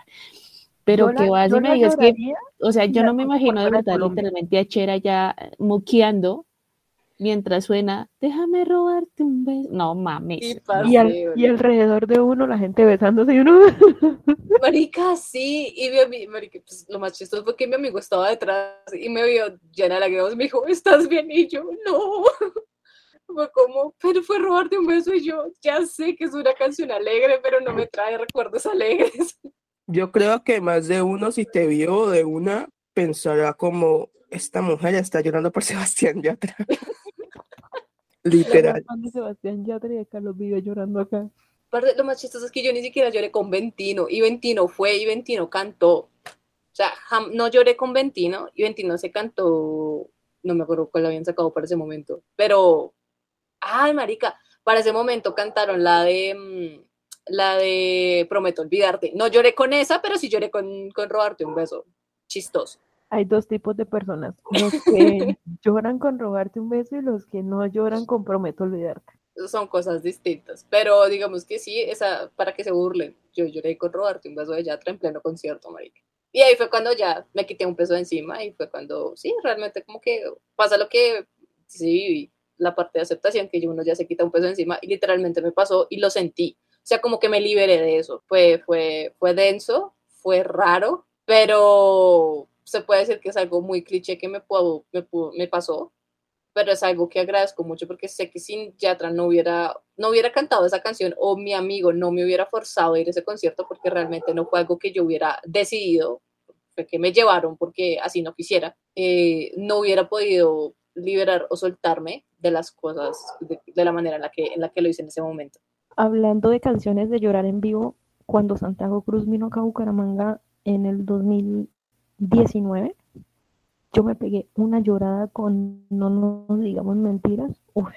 Pero Yo que la- vas y me la digas que, o sea, yo la no me imagino de verdad literalmente a Chera ya moqueando mientras suena, déjame robarte un beso. No mames. Y no. pasa. Y, al- Sí, y boludo. alrededor de uno la gente besándose y uno... Marica, sí, y mi amigo, marica, pues, lo más chistoso fue que mi amigo estaba detrás y me vio llena de lágrimas, me dijo, ¿estás bien? Y yo, no, fue como, pero fue robarte un beso y yo, ya sé que es una canción alegre, pero no me trae recuerdos alegres. Yo creo que más de uno, si te vio de una, pensará como, esta mujer está llorando por Sebastián Yatra. Literal. Sebastián Yatra y de Carlos Vive llorando acá. Lo más chistoso es que yo ni siquiera lloré con Ventino, y Ventino fue y Ventino cantó. O sea, jam- no lloré con Ventino, y Ventino se cantó, no me acuerdo cuál habían sacado para ese momento, pero, ay, marica, para ese momento cantaron la de, mm, la de Prometo Olvidarte. No lloré con esa, pero sí lloré con, con Robarte un beso. Chistoso. Hay dos tipos de personas, los que lloran con robarte un beso y los que no lloran con prometo olvidarte. Son cosas distintas, pero digamos que sí, esa, para que se burlen. Yo lloré con Robarte un beso de Yatra en pleno concierto, marica. Y ahí fue cuando ya me quité un peso de encima y fue cuando, sí, realmente como que pasa lo que, sí, la parte de aceptación, que uno ya se quita un peso de encima y literalmente me pasó y lo sentí. O sea, como que me liberé de eso. Fue, fue, fue denso, fue raro, pero se puede decir que es algo muy cliché que me, puedo, me, me pasó, pero es algo que agradezco mucho porque sé que sin Yatra no hubiera, no hubiera cantado esa canción o mi amigo no me hubiera forzado a ir a ese concierto porque realmente no fue algo que yo hubiera decidido, que me llevaron porque así no quisiera, eh, no hubiera podido liberar o soltarme de las cosas de, de la manera en la, que, en la que lo hice en ese momento. Hablando de canciones de llorar en vivo, cuando Santiago Cruz vino acá a Bucaramanga en el 2019, yo me pegué una llorada con No nos digamos mentiras. Uf,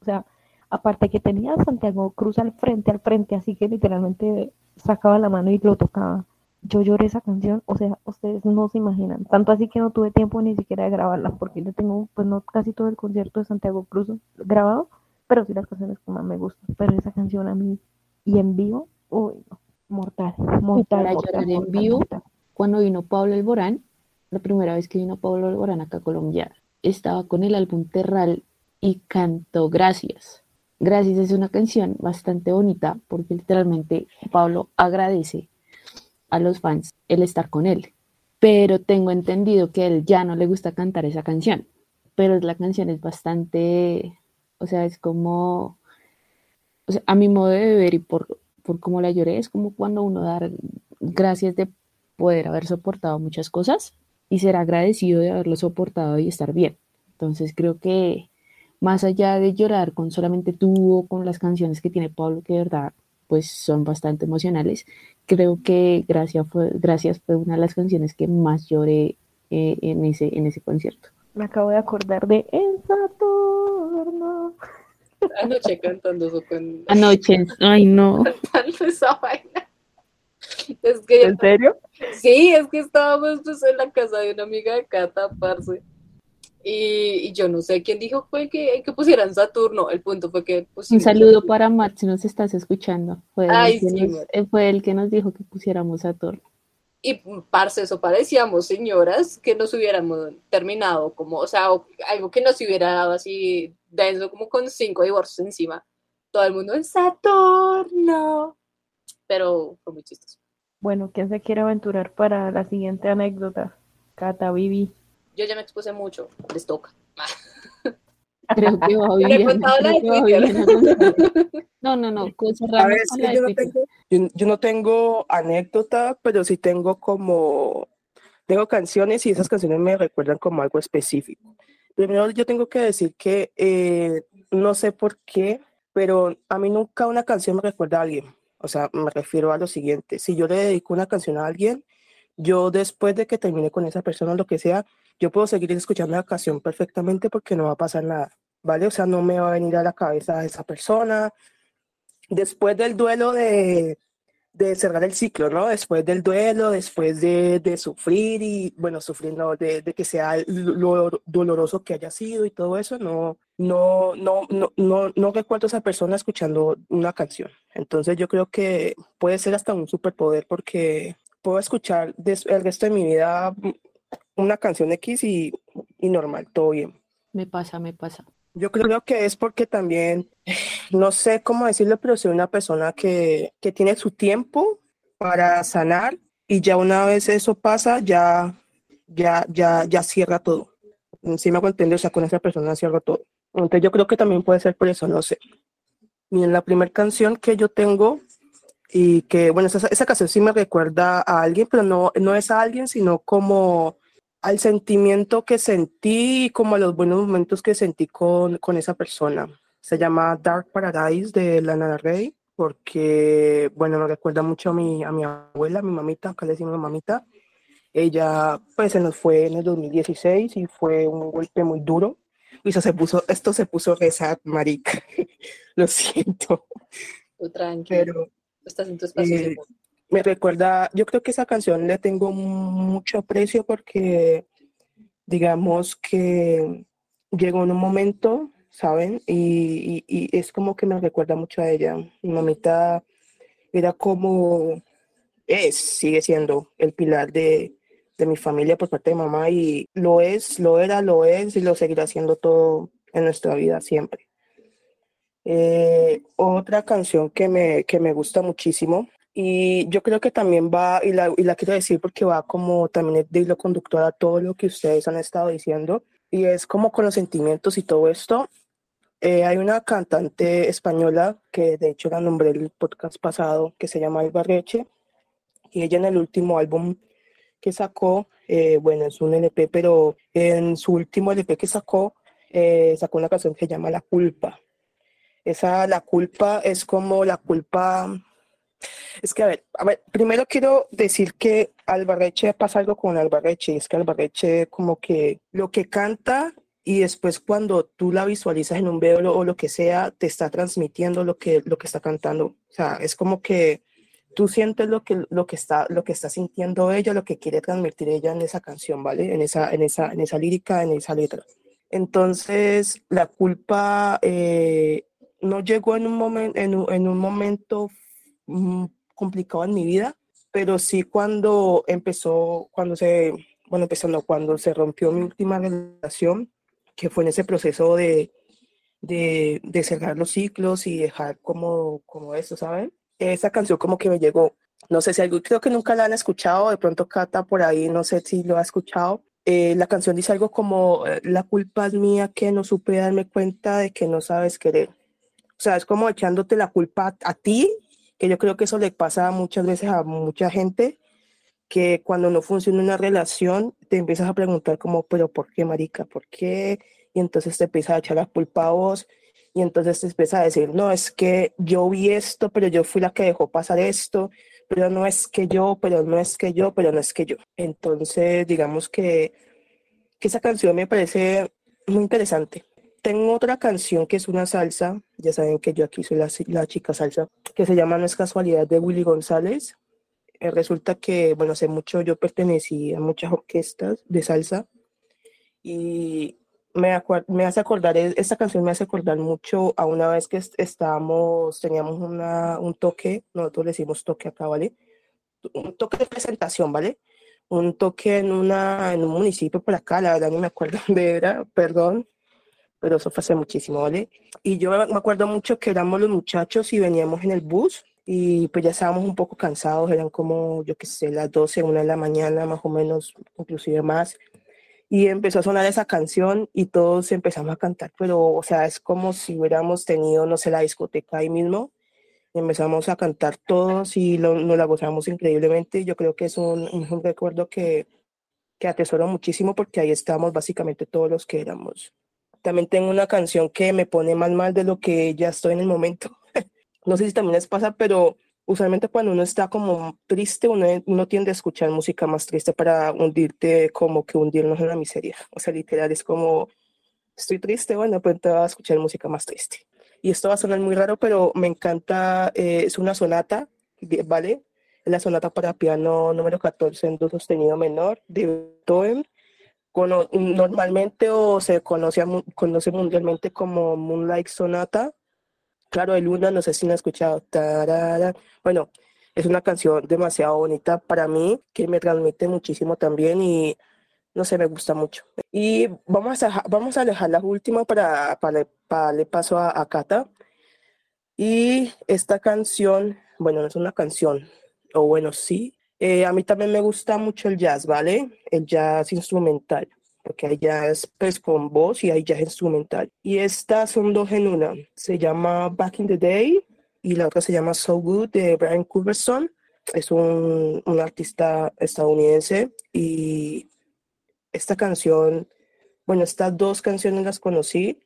o sea, aparte que tenía Santiago Cruz al frente, al frente, así que literalmente sacaba la mano y lo tocaba. Yo lloré esa canción, o sea, ustedes no se imaginan. Tanto así que no tuve tiempo ni siquiera de grabarla, porque yo tengo, pues no casi todo el concierto de Santiago Cruz grabado, pero sí las canciones que más me gustan. Pero esa canción a mí, y en vivo, uy, no, mortal, mortal, mortal, en vivo, mortal. Cuando vino Pablo Alborán, la primera vez que vino Pablo Alborán acá a Colombia, estaba con el álbum Terral y cantó Gracias. Gracias es una canción bastante bonita porque literalmente Pablo agradece a los fans el estar con él. Pero tengo entendido que él ya no le gusta cantar esa canción. Pero la canción es bastante, o sea, es como, a mi modo de ver y por, por cómo la lloré, es como cuando uno da gracias de poder haber soportado muchas cosas y ser agradecido de haberlo soportado y estar bien. Entonces creo que más allá de llorar con solamente tú o con las canciones que tiene Pablo, que de verdad pues son bastante emocionales, creo que Gracias fue, Gracias fue una de las canciones que más lloré eh, en, ese, en ese concierto. Me acabo de acordar de El Saturno. Anoche cantando eso con Anoche, ay no. cantando esa vaina. Es que ¿En serio? Sí, es que estábamos pues, en la casa de una amiga de Cata, parce. Y, y yo no sé quién dijo fue que, que pusieran Saturno. El punto fue que Un saludo Saturno. para Matt, si nos estás escuchando. Fue, el Ay, que sí, nos- Matt. eh, fue el que nos dijo que pusiéramos Saturno. Y parce, eso parecíamos señoras que nos hubiéramos terminado, como, o sea, o algo que nos hubiera dado así denso, como con cinco divorcios encima. Todo el mundo en Saturno. Pero fue muy chistoso. Bueno, ¿quién se quiere aventurar para la siguiente anécdota? Cata, Vivi. Yo ya me expuse mucho, les toca. Creo que va bien. No, no, no. A ver, yo no, tengo, yo, yo no tengo anécdota, pero sí tengo como, tengo canciones y esas canciones me recuerdan como algo específico. Primero yo tengo que decir que eh, no sé por qué, pero a mí nunca una canción me recuerda a alguien. O sea, me refiero a lo siguiente, si yo le dedico una canción a alguien, yo después de que termine con esa persona lo que sea, yo puedo seguir escuchando la canción perfectamente porque no va a pasar nada, ¿vale? O sea, no me va a venir a la cabeza esa persona, después del duelo de, de cerrar el ciclo, ¿no? Después del duelo, después de, sufrir y, bueno, sufrir, no, de, que sea lo, lo doloroso que haya sido y todo eso, no, no, no, no, no, no recuerdo a esa persona escuchando una canción. Entonces yo creo que puede ser hasta un superpoder porque puedo escuchar el resto de mi vida una canción X y normal, todo bien. Me pasa, me pasa. Yo creo que es porque también, no sé cómo decirlo, pero soy una persona que, que tiene su tiempo para sanar y ya una vez eso pasa, ya, ya, ya, ya cierra todo. Si me entender, o sea, con esa persona cierra todo. Entonces yo creo que también puede ser por eso, no sé. Miren, la primera canción que yo tengo y que, bueno, esa, esa canción sí me recuerda a alguien, pero no, no es a alguien, sino como al sentimiento que sentí y como a los buenos momentos que sentí con, con esa persona. Se llama Dark Paradise de Lana Del Rey, porque, bueno, me recuerda mucho a mi, a mi abuela, a mi mamita, acá le decimos mamita. Ella, pues, se nos fue en el 2016 y fue un golpe muy duro. Y eso se puso, esto se puso rezar, marica. Lo siento. tranquilo. Pero, estás en tu espacio eh, me recuerda, yo creo que esa canción le tengo mucho aprecio porque digamos que llegó en un momento, ¿saben? Y, y, es como que me recuerda mucho a ella. Mi mamita era como, es, sigue siendo el pilar de, de mi familia por parte de mamá y lo es, lo era, lo es y lo seguirá siendo todo en nuestra vida siempre. Eh, otra canción que me, que me gusta muchísimo y yo creo que también va, y la, y la quiero decir porque va como también de hilo conductor a todo lo que ustedes han estado diciendo, y es como con los sentimientos y todo esto. Eh, hay una cantante española que de hecho la nombré el podcast pasado, que se llama Alba Reche, y ella en el último álbum que sacó, eh, bueno, es un LP, pero en su último LP que sacó, eh, sacó una canción que se llama La Culpa. Esa, La Culpa es como la culpa es que, a ver, a ver, primero quiero decir que Albarreche pasa algo con Albarreche, es que Albarreche como que lo que canta y después cuando tú la visualizas en un video o lo que sea, te está transmitiendo lo que, lo que está cantando. O sea, es como que tú sientes lo que, lo que, está, lo que está sintiendo ella, lo que quiere transmitir ella en esa canción, ¿vale? En esa, en esa, en esa lírica, en esa letra. Entonces, la culpa eh, no llegó en un, momento en, en un momento complicado en mi vida, pero sí cuando empezó, cuando se, bueno, empezando, cuando se rompió mi última relación, que fue en ese proceso de, de, de cerrar los ciclos y dejar como, como eso, ¿saben? Esa canción como que me llegó, no sé si algo, creo que nunca la han escuchado, de pronto Cata por ahí, no sé si lo ha escuchado. Eh, la canción dice algo como, eh, la culpa es mía que no supe darme cuenta de que no sabes querer. O sea, es como echándote la culpa a ti que yo creo que eso le pasa muchas veces a mucha gente, que cuando no funciona una relación, te empiezas a preguntar como, pero ¿por qué, marica? ¿Por qué? Y entonces te empiezas a echar la culpa a vos, y entonces te empiezas a decir, no, es que yo vi esto, pero yo fui la que dejó pasar esto, pero no es que yo, pero no es que yo, pero no es que yo. Entonces, digamos que, que esa canción me parece muy interesante, tengo otra canción que es una salsa, ya saben que yo aquí soy la, la chica salsa, que se llama No es casualidad de Willy González. Eh, resulta que, bueno, hace mucho yo pertenecí a muchas orquestas de salsa y me, hace acordar, e, esta canción me hace acordar mucho a una vez que estábamos, teníamos una, un toque, nosotros le decimos toque acá, ¿vale? Un toque de presentación, ¿vale? Un toque en, una, en un municipio por acá, la verdad no me acuerdo dónde era, perdón, pero eso fue hace muchísimo, ¿vale? Y yo me acuerdo mucho que éramos los muchachos y veníamos en el bus y pues ya estábamos un poco cansados, eran como, yo qué sé, las 12, una de la mañana, más o menos, inclusive más. Y empezó a sonar esa canción y todos empezamos a cantar, pero, o sea, es como si hubiéramos tenido, no sé, la discoteca ahí mismo. empezamos a cantar todos y lo, nos la gozamos increíblemente. Yo creo que es un, un recuerdo que, que atesoro muchísimo porque ahí estamos básicamente todos los que éramos. También tengo una canción que me pone más mal de lo que ya estoy en el momento. no sé si también les pasa, pero usualmente cuando uno está como triste, uno, uno, tiende a escuchar música más triste para hundirte, como que hundirnos en la miseria. O sea, literal, es como, estoy triste, bueno, pues te voy a escuchar música más triste. Y esto va a sonar muy raro, pero me encanta, eh, es una sonata, ¿vale? La sonata para piano número 14 en do sostenido menor de Beethoven normalmente o se conoce, conoce mundialmente como Moonlight Sonata. Claro, de Luna, no sé si lo han escuchado. Bueno, es una canción demasiado bonita para mí, que me transmite muchísimo también y no sé, me gusta mucho. Y vamos a, vamos a dejar la última para, para, darle paso a, a Cata. Y esta canción, bueno, no es una canción, o bueno, sí. Eh, a mí también me gusta mucho el jazz, ¿vale? El jazz instrumental, porque hay jazz pues con voz y hay jazz instrumental. Y estas son dos en una. Se llama Back in the Day y la otra se llama So Good de Brian Culberson. Es un, un artista estadounidense y esta canción, bueno, estas dos canciones las conocí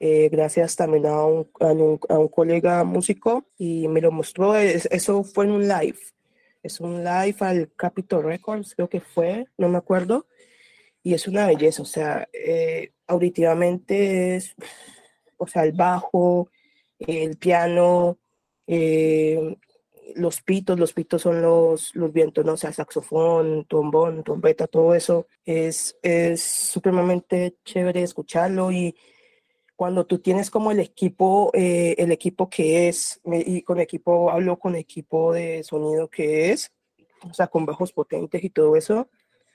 eh, gracias también a un, a, un, a un, colega músico y me lo mostró. Es, eso fue en un live. Es un live al Capitol Records, creo que fue, no me acuerdo. Y es una belleza, o sea, eh, auditivamente es, o sea, el bajo, el piano, eh, los pitos, los pitos son los, los vientos, ¿no? O sea, saxofón, trombón, trompeta, todo eso es, es supremamente chévere escucharlo y cuando tú tienes como el equipo, eh, el equipo que es, y con equipo hablo con equipo de sonido que es, o sea, con bajos potentes y todo eso,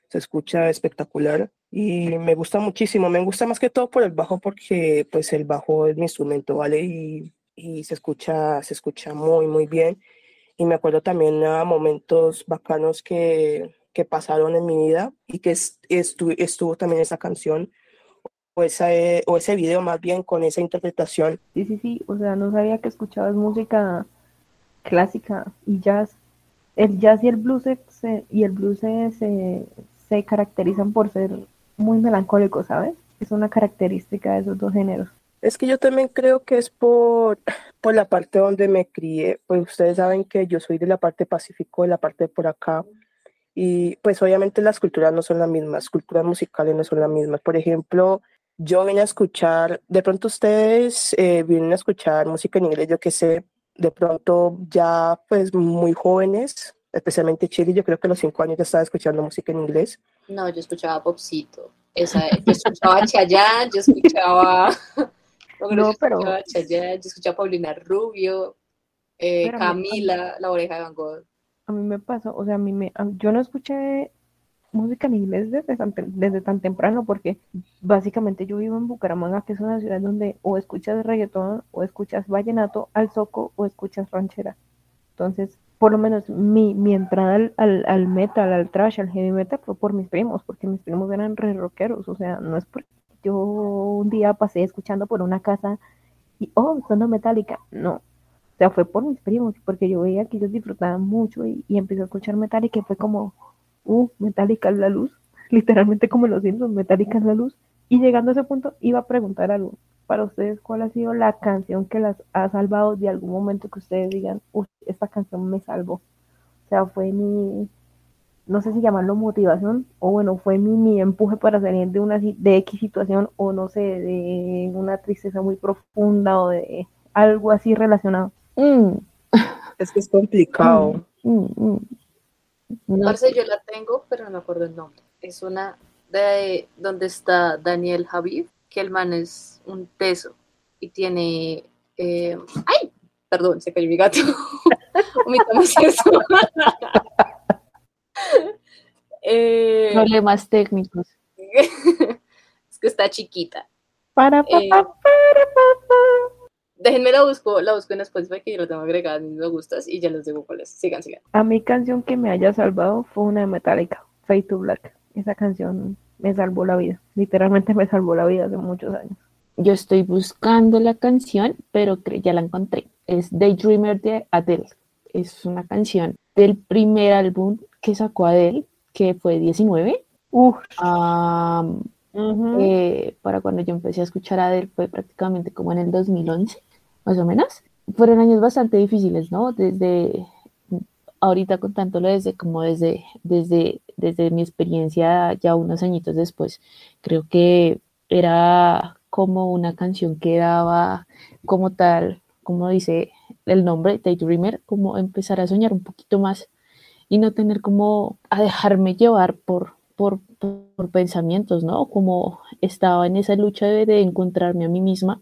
se escucha espectacular y me gusta muchísimo, me gusta más que todo por el bajo porque pues el bajo es mi instrumento, ¿vale? Y, y se escucha, se escucha muy, muy bien y me acuerdo también a momentos bacanos que, que pasaron en mi vida y que estuvo, estuvo también esa canción o, esa, o ese video más bien con esa interpretación. Sí, sí, sí, o sea, no sabía que escuchabas música clásica y jazz. El jazz y el blues se, y el blues se, se, se caracterizan por ser muy melancólicos, ¿sabes? Es una característica de esos dos géneros. Es que yo también creo que es por, por la parte donde me crié. Pues ustedes saben que yo soy de la parte pacífico, de la parte de por acá. Y pues obviamente las culturas no son las mismas, culturas musicales no son las mismas. Por ejemplo, yo vine a escuchar, de pronto ustedes eh, vienen a escuchar música en inglés, yo que sé, de pronto ya pues muy jóvenes, especialmente Chile, yo creo que a los cinco años ya estaba escuchando música en inglés. No, yo escuchaba Popcito, esa, yo escuchaba Chayanne, yo escuchaba... No, pero... Yo escuchaba Chayanne, yo escuchaba Paulina Rubio, eh, Camila, La Oreja de Van Gogh. A mí me pasó, o sea, a mí me, yo no escuché música en inglés desde tan, desde tan temprano, porque básicamente yo vivo en Bucaramanga, que es una ciudad donde o escuchas reggaetón, o escuchas vallenato, al soco, o escuchas ranchera. Entonces, por lo menos mi, mi entrada al, al, al, metal, al trash, al heavy metal fue por mis primos, porque mis primos eran re rockeros, o sea, no es porque yo un día pasé escuchando por una casa y, oh, sonó metálica, no, o sea, fue por mis primos, porque yo veía que ellos disfrutaban mucho y, y empecé a escuchar metal y que fue como, uh, metálica es la luz, literalmente como los siento, metálica es la luz. Y llegando a ese punto, iba a preguntar algo. Para ustedes, ¿cuál ha sido la canción que las ha salvado de algún momento que ustedes digan, uy, esta canción me salvó? O sea, fue mi, no sé si llamarlo motivación, o bueno, fue mi, mi empuje para salir de una de X situación, o no sé, de una tristeza muy profunda, o de algo así relacionado. Mm. Es que es complicado. Mm, mm, no. yo la tengo, pero no me acuerdo el nombre. Es una de donde está Daniel Javid, que el man es un teso y tiene. Eh, ¡Ay! Perdón, se cayó mi gato. eh, Problemas técnicos. es que está chiquita. Para, eh, para, para, Déjenme la busco, la busco en Spotify que yo lo tengo agregada en mis me gustas y ya les digo cuáles. Sigan, sigan. A mi canción que me haya salvado fue una de Metallica, Fade to Black. Esa canción me salvó la vida. Literalmente me salvó la vida hace muchos años. Yo estoy buscando la canción, pero ya la encontré. Es Daydreamer de Adele. Es una canción del primer álbum que sacó Adele, que fue 19. Uf. Eh, para cuando yo empecé a escuchar a Adele fue prácticamente como en el 2011 más o menos. Fueron años bastante difíciles, ¿no? Desde ahorita contándolo desde como desde, desde, desde mi experiencia ya unos añitos después, creo que era como una canción que daba como tal, como dice el nombre, Daydreamer, como empezar a soñar un poquito más y no tener como a dejarme llevar por, por, por pensamientos, ¿no? Como estaba en esa lucha de, de encontrarme a mí misma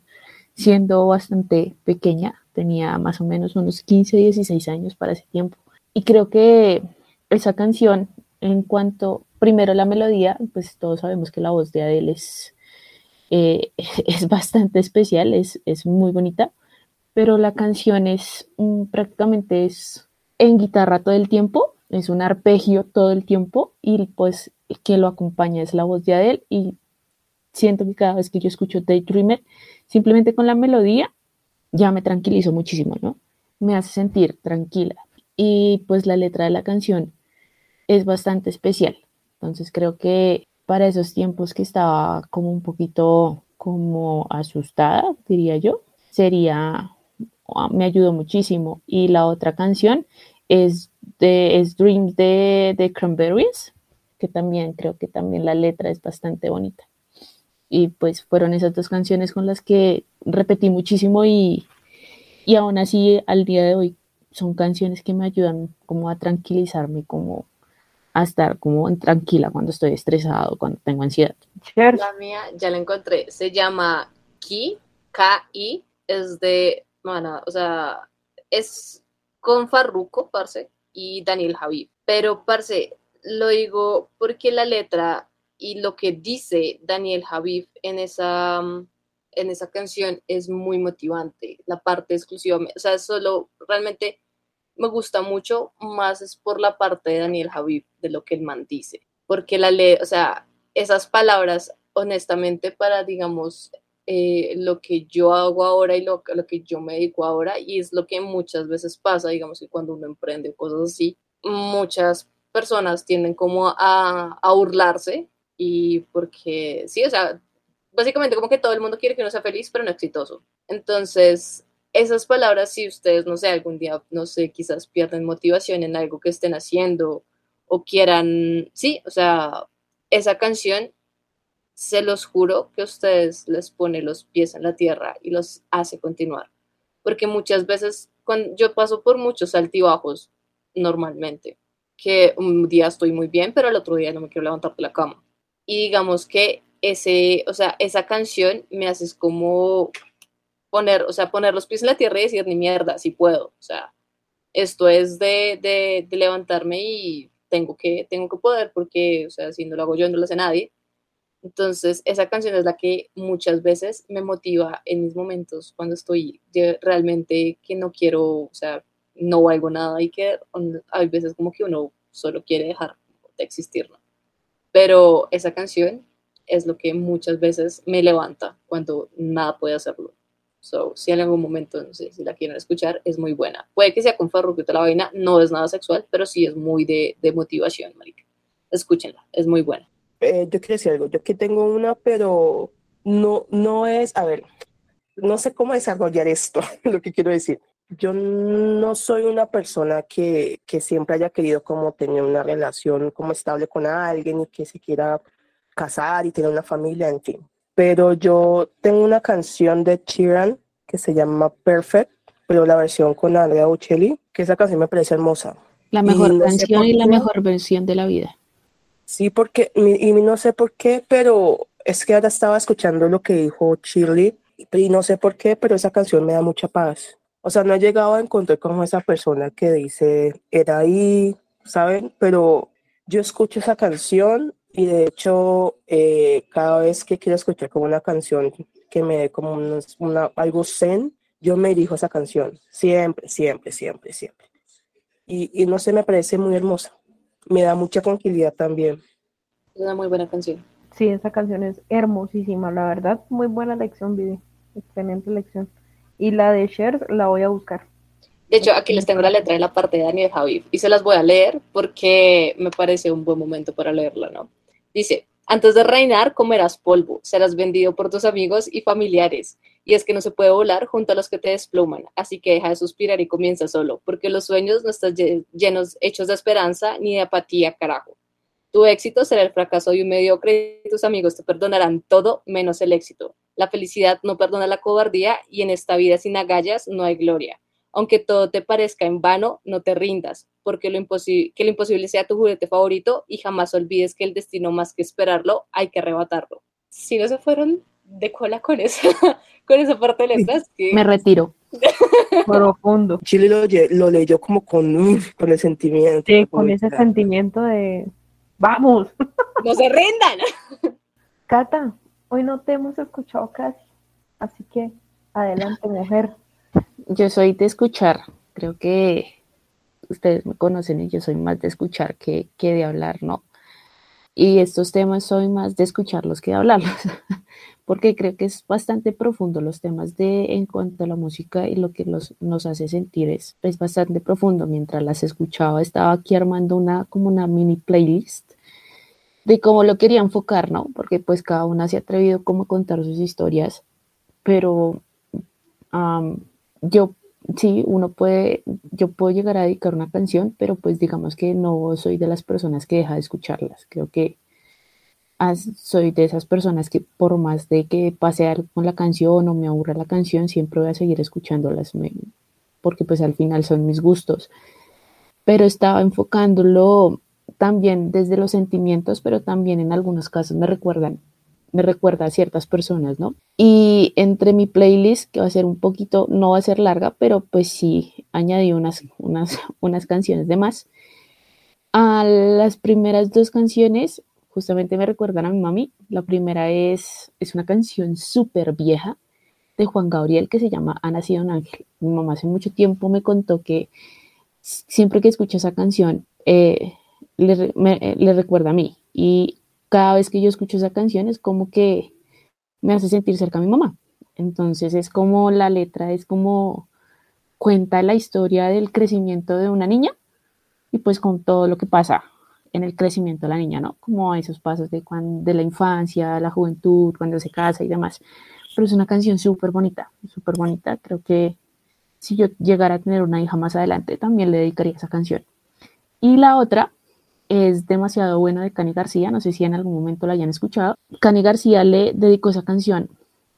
siendo bastante pequeña, tenía más o menos unos 15, 16 años para ese tiempo. y creo que esa canción, en cuanto, primero la melodía, pues todos sabemos que la voz de Adele es, eh, es bastante especial, es, es, muy bonita, pero la canción es prácticamente es en guitarra todo el tiempo, es un arpegio todo el tiempo y pues que lo acompaña es la voz de Adele siento que cada vez que yo escucho Daydreamer, simplemente con la melodía ya me tranquilizo muchísimo, ¿no? Me hace sentir tranquila. Y pues la letra de la canción es bastante especial. Entonces creo que para esos tiempos que estaba como un poquito como asustada, diría yo, sería, ah, me ayudó muchísimo. Y la otra canción es, de, es Dreams de, de Cranberries, que también creo que también la letra es bastante bonita. Y pues fueron esas dos canciones con las que repetí muchísimo y, y aún así al día de hoy son canciones que me ayudan como a tranquilizarme, como a estar como tranquila cuando estoy estresado, cuando tengo ansiedad. La mía ya la encontré, se llama Ki, K-I, es de, bueno, o sea, es con Farruko, parce, y Daniel Javid. Pero, parce, lo digo porque la letra y lo que dice Daniel Javif en esa, mm, en esa canción es muy motivante. La parte exclusiva, o sea, solo realmente me gusta mucho, más es por la parte de Daniel Javif, de lo que el man dice. Porque la ley, o sea, esas palabras, honestamente, para, digamos, eh, lo que yo hago ahora y lo, lo que yo me dedico ahora, y es lo que muchas veces pasa, digamos que cuando uno emprende cosas así, muchas personas tienden como a, a burlarse y porque, sí, o sea, básicamente como que todo el mundo quiere que uno sea feliz, pero no exitoso. Entonces, esas palabras, si ustedes, no sé, algún día, no sé, quizás pierden motivación en algo que estén haciendo o quieran, sí, o sea, esa canción, se los juro que ustedes les pone los pies en la tierra y los hace continuar. Porque muchas veces, cuando yo paso por muchos altibajos normalmente, que un día estoy muy bien, pero el otro día no me quiero levantar de la cama y digamos que ese, o sea, esa canción me hace como poner, o sea, poner los pies en la tierra y decir, ni mierda, si puedo, o sea, esto es de, de, de, levantarme y tengo que, tengo que poder porque, o sea, si no lo hago yo, no lo hace nadie. Entonces, esa canción es la que muchas veces me motiva en mis momentos cuando estoy realmente que no quiero, o sea, no valgo nada y que hay veces como que uno solo quiere dejar de existir, ¿no? Pero esa canción es lo que muchas veces me levanta cuando nada puede hacerlo. So, si en algún momento, no sé si la quieren escuchar, es muy buena. Puede que sea con Farruquita la vaina, no es nada sexual, pero sí es muy de, de motivación, marica. Escúchenla, es muy buena. Eh, yo quiero decir algo, yo aquí tengo una, pero no, no es, a ver, no sé cómo desarrollar esto, lo que quiero decir yo no soy una persona que, que, siempre haya querido como tener una relación como estable con alguien y que se quiera casar y tener una familia, en fin. Pero yo tengo una canción de Chiran que se llama Perfect, pero la versión con Andrea Bocelli, que esa canción me parece hermosa. La mejor canción y la mejor versión de la vida. Sí, porque, y no sé por qué, pero es que ahora estaba escuchando lo que dijo Shirley, y no sé por qué, pero esa canción me da mucha paz. O sea, no he llegado a encontrar con esa persona que dice, era ahí, ¿saben? Pero yo escucho esa canción y de hecho, eh, cada vez que quiero escuchar como una canción que me dé como una, algo zen, yo me dirijo a esa canción. Siempre, siempre, siempre, siempre. Y, y no sé, me parece muy hermosa. Me da mucha tranquilidad también. Es una muy buena canción. Sí, esa canción es hermosísima, la verdad. Muy buena lección, Vivi. Excelente lección y la de Cher la voy a buscar. De hecho, aquí les tengo la letra de la parte de Daniel Javid y se las voy a leer porque me parece un buen momento para leerla, ¿no? Dice, antes de reinar comerás polvo, serás vendido por tus amigos y familiares, y es que no se puede volar junto a los que te despluman, así que deja de suspirar y comienza solo, porque los sueños no están llenos, hechos de esperanza ni de apatía, carajo. Tu éxito será el fracaso de un mediocre y tus amigos te perdonarán todo menos el éxito. La felicidad no perdona la cobardía y en esta vida sin agallas no hay gloria. Aunque todo te parezca en vano, no te rindas, porque lo que lo imposible sea tu juguete favorito y jamás olvides que el destino más que esperarlo hay que arrebatarlo. Si no se fueron de cola con esa, con esa parte de letras, Me retiro. Profundo. Chile lo, leyó como con, con el sentimiento. Sí, con ese sentimiento de ¡Vamos! No se rindan. Cata, hoy no te hemos escuchado casi. Así que adelante, mujer. Yo soy de escuchar. Creo que ustedes me conocen y yo soy más de escuchar que, que de hablar, ¿no? Y estos temas soy más de escucharlos que de hablarlos, porque creo que es bastante profundo los temas de en cuanto a la música y lo que los, nos hace sentir es, es bastante profundo. Mientras las escuchaba, estaba aquí armando una como una mini playlist de cómo lo quería enfocar, ¿no? Porque pues cada una se ha atrevido a contar sus historias, pero am, yo sí, uno puede, yo puedo llegar a dedicar una canción, pero pues digamos que no soy de las personas que deja de escucharlas. Creo que soy de esas personas que por más de que pase algo con la canción o me aburra la canción, siempre voy a seguir escuchándolas, porque pues al final son mis gustos. Pero estaba enfocándolo también desde los sentimientos, pero también en algunos casos me recuerdan, me recuerda a ciertas personas, ¿no? Y entre mi playlist, que va a ser un poquito, no va a ser larga, pero pues sí añadí unas, unas, unas canciones de más. A las primeras dos canciones, justamente me recuerdan a mi mami. La primera es, es una canción súper vieja de Juan Gabriel que se llama Ha nacido un ángel. Mi mamá hace mucho tiempo me contó que siempre que escucha esa canción, eh, le, me- eh, le recuerda a mí. Y cada vez que yo escucho esa canción es como que me hace sentir cerca a mi mamá. Entonces es como la letra, es como cuenta la historia del crecimiento de una niña y pues con todo lo que pasa en el crecimiento de la niña, ¿no? Como esos pasos de, cuan- de la infancia, la juventud, cuando se casa y demás. Pero es una canción súper bonita, súper bonita. Creo que si yo llegara a tener una hija más adelante, también le dedicaría esa canción. Y la otra es demasiado buena de Cani García, no sé si en algún momento la hayan escuchado. Cani García le dedicó esa canción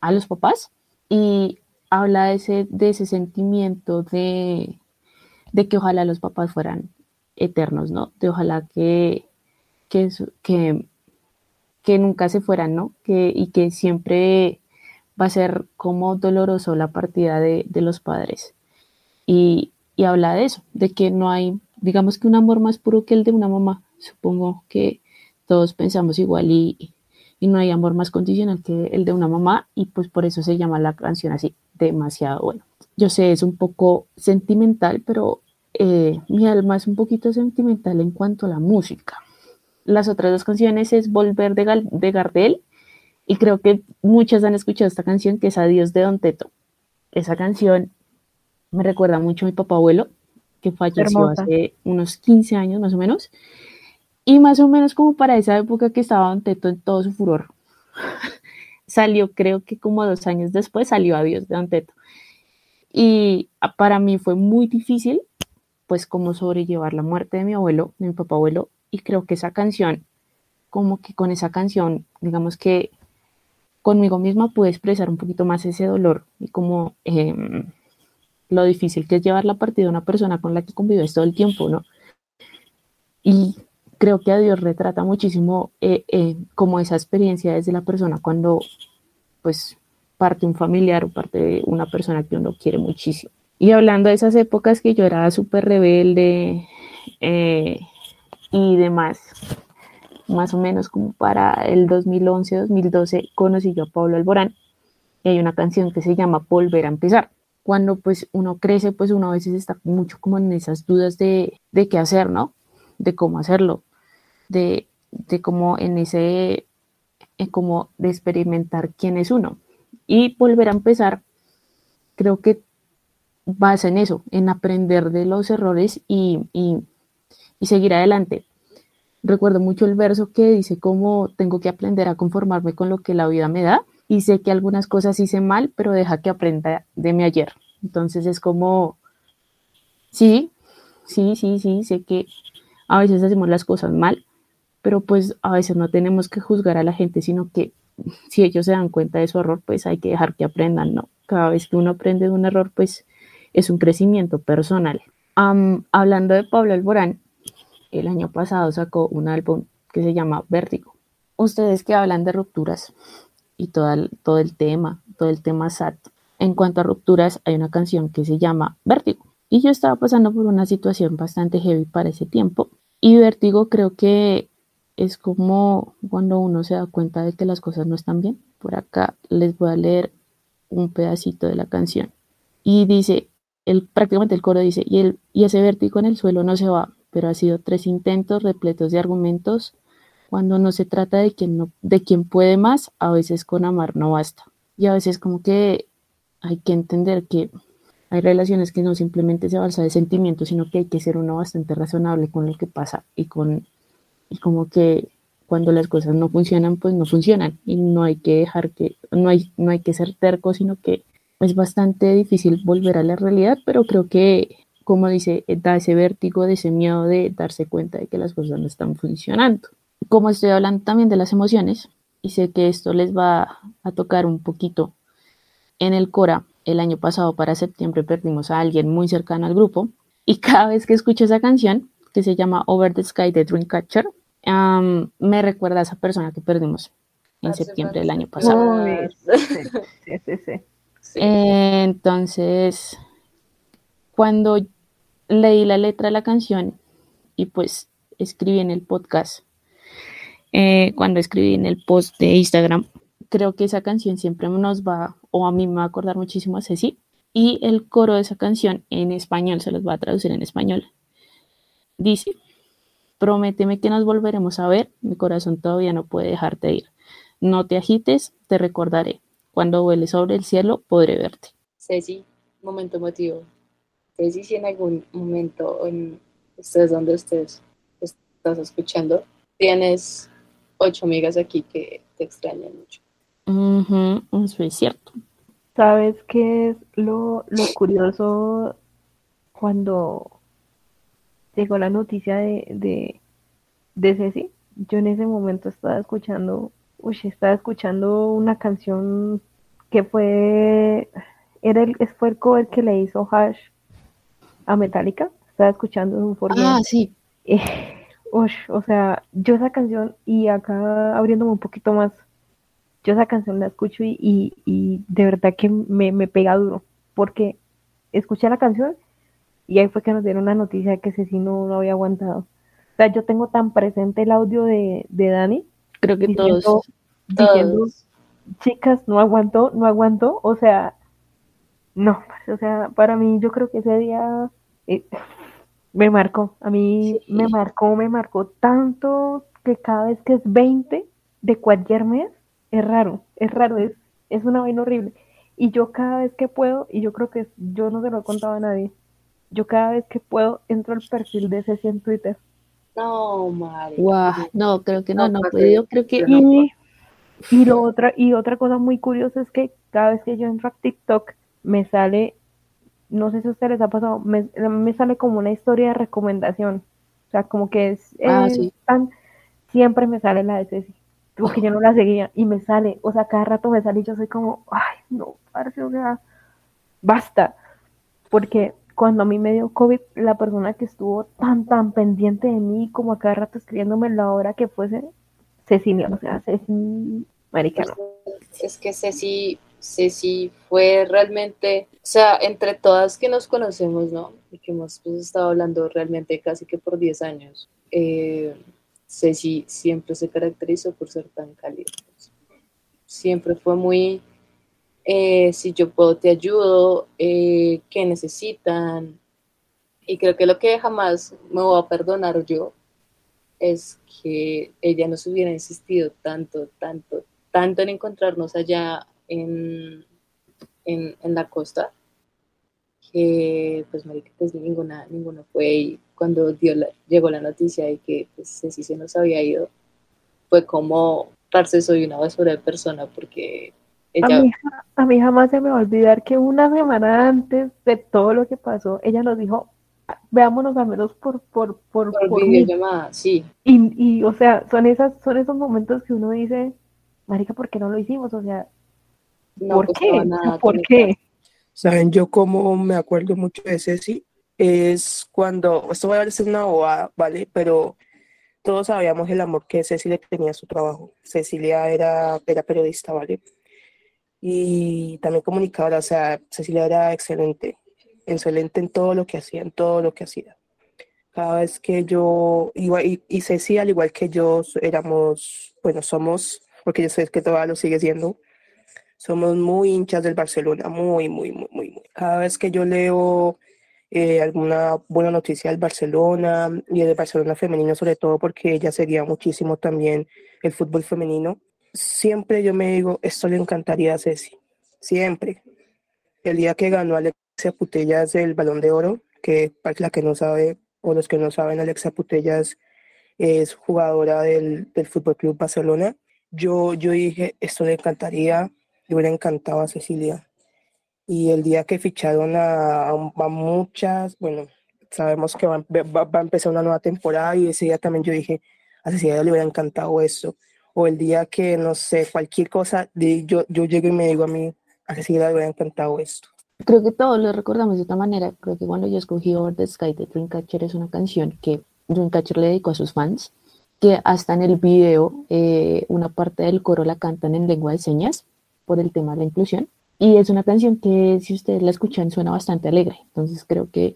a los papás y habla de ese, de ese sentimiento de, de que ojalá los papás fueran eternos, ¿no? De ojalá que, que, que nunca se fueran, ¿no? Que, y que siempre va a ser como doloroso la partida de, de los padres. Y, y habla de eso, de que no hay, digamos que un amor más puro que el de una mamá. Supongo que todos pensamos igual y, y no hay amor más condicional que el de una mamá y pues por eso se llama la canción así, demasiado bueno. Yo sé, es un poco sentimental, pero eh, mi alma es un poquito sentimental en cuanto a la música. Las otras dos canciones es Volver de, Gal- de Gardel y creo que muchas han escuchado esta canción que es Adiós de Don Teto. Esa canción me recuerda mucho a mi papá abuelo, que falleció Hermosa. hace unos 15 años más o menos. Y más o menos como para esa época que estaba Don Teto en todo su furor. salió, creo que como dos años después, salió Adiós de Don Teto. Y para mí fue muy difícil, pues, como sobrellevar la muerte de mi abuelo, de mi papá abuelo. Y creo que esa canción, como que con esa canción, digamos que conmigo misma pude expresar un poquito más ese dolor y como em, lo difícil que es llevar la partida de una persona con la que convives todo el tiempo, ¿no? Y creo que a Dios retrata muchísimo eh, eh, como esa experiencia desde la persona cuando pues parte un familiar o parte de una persona que uno quiere muchísimo. Y hablando de esas épocas que yo era súper rebelde eh, y demás, más o menos como para el 2011-2012 conocí yo a Pablo Alborán y hay una canción que se llama Volver a empezar. Cuando pues uno crece, pues uno a veces está mucho como en esas dudas de, de qué hacer, ¿no? De cómo hacerlo, de, de cómo en ese, en como de experimentar quién es uno. Y volver a empezar, creo que basa en eso, en aprender de los errores y, y, y seguir adelante. Recuerdo mucho el verso que dice cómo tengo que aprender a conformarme con lo que la vida me da y sé que algunas cosas hice mal, pero deja que aprenda de mi ayer. Entonces es como, sí, sí, sí, sí, sé que a veces hacemos las cosas mal, pero pues a veces no tenemos que juzgar a la gente, sino que si ellos se dan cuenta de su error, pues hay que dejar que aprendan, ¿no? Cada vez que uno aprende de un error, pues es un crecimiento personal. Am, hablando de Pablo Alborán, el año pasado sacó un álbum que se llama Vértigo. Ustedes que hablan de rupturas y todo el, todo el tema, todo el tema SAT, En cuanto a rupturas, hay una canción que se llama Vértigo. Y yo estaba pasando por una situación bastante heavy para ese tiempo. Y Vértigo creo que es como cuando uno se da cuenta de que las cosas no están bien. Por acá les voy a leer un pedacito de la canción. Y dice, el, prácticamente el coro dice, y, el, y ese vértigo en el suelo no se va, pero ha sido tres intentos repletos de argumentos. Cuando no se trata de quien, no, de quien puede más, a veces con amar no basta. Y a veces como que hay que entender que hay relaciones que no simplemente se balsa de sentimientos, sino que hay que ser uno bastante razonable con lo que pasa y con y como que cuando las cosas no funcionan, pues no funcionan y no hay que dejar que, no hay, no hay que ser terco, sino que es bastante difícil volver a la realidad, pero creo que, como dice, da ese vértigo, de ese miedo de darse cuenta de que las cosas no están funcionando. Como estoy hablando también de las emociones, y sé que esto les va a tocar un poquito en el Cora, el año pasado para septiembre perdimos a alguien muy cercano al grupo, y cada vez que escucho esa canción, que se llama Over the Sky de Dreamcatcher, me recuerda a esa persona que perdimos en septiembre del año pasado. sí, sí, sí. entonces, cuando leí la letra de la canción y pues escribí en el podcast, eh, cuando escribí en el post de Instagram, creo que esa canción siempre nos va, o a mí me va a acordar muchísimo a Ceci, y el coro de esa canción en español, se los va a traducir en español, dice, Prométeme que nos volveremos a ver, mi corazón todavía no puede dejarte ir. No te agites, te recordaré. Cuando vuele sobre el cielo, podré verte. Ceci, momento emotivo. Ceci, si en algún momento, en estés donde estés, estás escuchando, tienes ocho amigas aquí que te extrañan mucho. Eso es cierto. ¿Sabes qué es lo, lo curioso cuando llegó la noticia de, de, de Ceci, yo en ese momento estaba escuchando, uy, estaba escuchando una canción que fue, era el, fue el cover que le hizo Hash a Metallica, estaba escuchando un Ah, sí. Eh, o sea, yo esa canción, y acá abriéndome un poquito más, yo esa canción la escucho y, y, y de verdad que me, me pega duro, porque escuché la canción y ahí fue que nos dieron la noticia de que Ceci no, no había aguantado. O sea, yo tengo tan presente el audio de, de Dani. Creo que todos, diciendo, chicas, no aguantó, no aguantó. O sea, no, o sea, para mí yo creo que ese día eh, me marcó. A mí me marcó, me marcó tanto que cada vez que es 20 de cualquier mes, es raro, es raro, es, es una vaina horrible. Y yo cada vez que puedo, y yo creo que yo no se lo he contado a nadie, yo cada vez que puedo entro al perfil de Ceci en Twitter. No, madre. no, creo que no, no, no creo que y, y lo otra y otra cosa muy curiosa es que cada vez que yo entro a TikTok me sale no sé si a ustedes les ha pasado, me, me sale como una historia de recomendación. O sea, como que es, ah, tan, siempre me sale la de Ceci, porque yo no la seguía y me sale, o sea, cada rato me sale y yo soy como, ay, no, parce, o sea, basta, porque cuando a mí me dio COVID, la persona que estuvo tan, tan pendiente de mí, como a cada rato escribiéndome la hora que fuese, Cecilia, o sea, Ceci, maricano. Es que Ceci, Ceci fue realmente, o sea, entre todas que nos conocemos, ¿no? Y que hemos pues, estado hablando realmente casi que por 10 años, eh, Ceci siempre se caracterizó por ser tan cálida. Siempre fue muy eh, si yo puedo te ayudo, eh, qué necesitan. Y creo que lo que jamás me voy a perdonar yo es que ella nos hubiera insistido tanto, tanto, tanto en encontrarnos allá en, en, la costa, que pues marica, pues ninguna, ninguna fue y cuando dio llegó la noticia de que pues Ceci se nos había ido, fue como, parce, soy una basura de persona porque a, mí, jamás se me va a olvidar que una semana antes de todo lo que pasó, ella nos dijo, veámonos al menos por por por, por, videollamada, sí. Y, y, o sea, son esas son esos momentos que uno dice, marica, ¿por qué no lo hicimos? O sea, ¿por qué? ¿Por qué? Saben, yo como me acuerdo mucho de Ceci, es cuando, esto va a ser una bobada, ¿vale? Pero todos sabíamos el amor que Ceci le tenía a su trabajo. Cecilia era, era periodista, ¿vale? y también comunicadora, o sea, Cecilia era excelente, excelente en todo lo que hacía, en todo lo que hacía. Cada vez que yo, igual, y, y Ceci, al igual que yo, éramos, bueno, somos, porque yo sé que todavía lo sigue siendo, somos muy hinchas del Barcelona, muy, muy, muy, muy, muy. Cada vez que yo leo eh, alguna buena noticia del Barcelona y del Barcelona femenino, sobre todo porque ella seguía muchísimo también el fútbol femenino, siempre yo me digo, esto le encantaría a Ceci, siempre. El día que ganó Alexia Putellas el Balón de Oro, que para la que no sabe, o los que no saben, Alexia Putellas es jugadora del, del Fútbol Club Barcelona. Yo, yo dije, esto le encantaría, le hubiera encantado a Cecilia. Y el día que ficharon a, a muchas, bueno, sabemos que va, va, va, a empezar una nueva temporada y ese día también yo dije, a Cecilia le hubiera encantado esto. O el día que, no sé, cualquier cosa, yo, yo llego y me digo a mí, a Cecilia le hubiera encantado esto. Creo que todos lo recordamos de otra manera. Creo que cuando yo escogí Over the Sky de Dreamcatcher es una canción que Dreamcatcher le dedicó a sus fans, que hasta en el video eh, una parte del coro la cantan en lengua de señas por el tema de la inclusión. Y es una canción que si ustedes la escuchan suena bastante alegre. Entonces creo que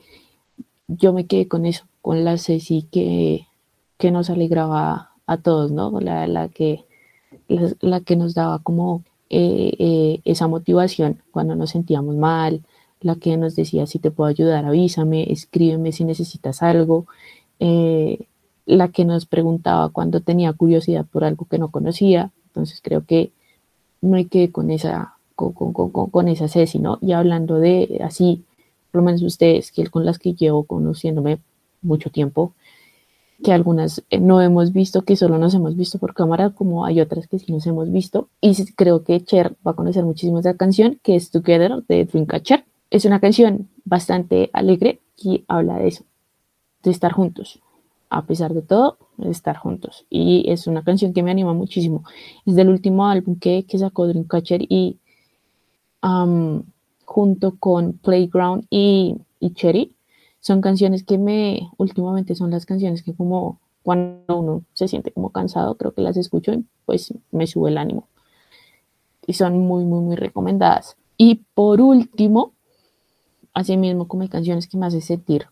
yo me quedé con eso, con la Ceci que, que nos alegraba a todos, ¿no? La, la que, la, que nos daba como eh, eh, esa motivación cuando nos sentíamos mal, la que nos decía si te puedo ayudar, avísame, escríbeme si necesitas algo, eh, la que nos preguntaba cuando tenía curiosidad por algo que no conocía. Entonces creo que no hay que con esa, con, con, con, con esa Ceci, ¿no? Y hablando de así, por lo menos ustedes, que con las que llevo conociéndome mucho tiempo, que algunas no hemos visto, que solo nos hemos visto por cámara, como hay otras que sí nos hemos visto. Y creo que Cher va a conocer muchísimo esa canción, que es Together de Dreamcatcher. Es una canción bastante alegre y habla de eso, de estar juntos. A pesar de todo, de estar juntos. Y es una canción que me anima muchísimo. Es del último álbum que, que sacó Dreamcatcher y um, junto con Playground y, Cherry son canciones que me, últimamente son las canciones que como cuando uno se siente como cansado, creo que las escucho y pues me sube el ánimo. Y son muy, muy, muy recomendadas. Y por último, así mismo como hay canciones que me hacen sentir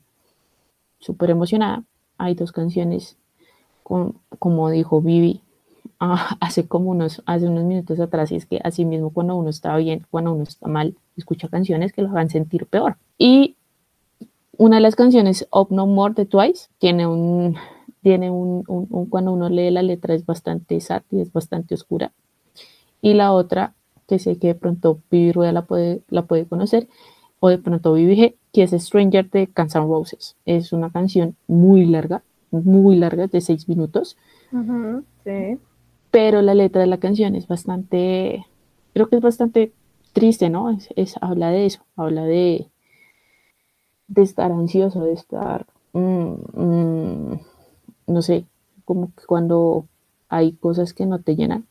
súper emocionada, hay dos canciones, como dijo Vivi ah, hace como unos, hace unos minutos atrás, y es que así mismo cuando uno está bien, cuando uno está mal, escucha canciones que lo hagan sentir peor. Y una de las canciones, Up No More de Twice, tiene un, tiene un, cuando uno lee la letra es bastante sad y es bastante oscura. Y la otra, que sé que de pronto Vivi Rueda la puede, la puede conocer, o de pronto Vivi G, que es Stranger de Guns N' Roses. Es una canción muy larga, muy larga, de seis minutos. Sí. Pero la letra de la canción es bastante, creo que es bastante triste, ¿no? Habla de eso, habla de, estar ansioso, de estar, mmm, mmm, no sé, como que cuando hay cosas que no te llenan,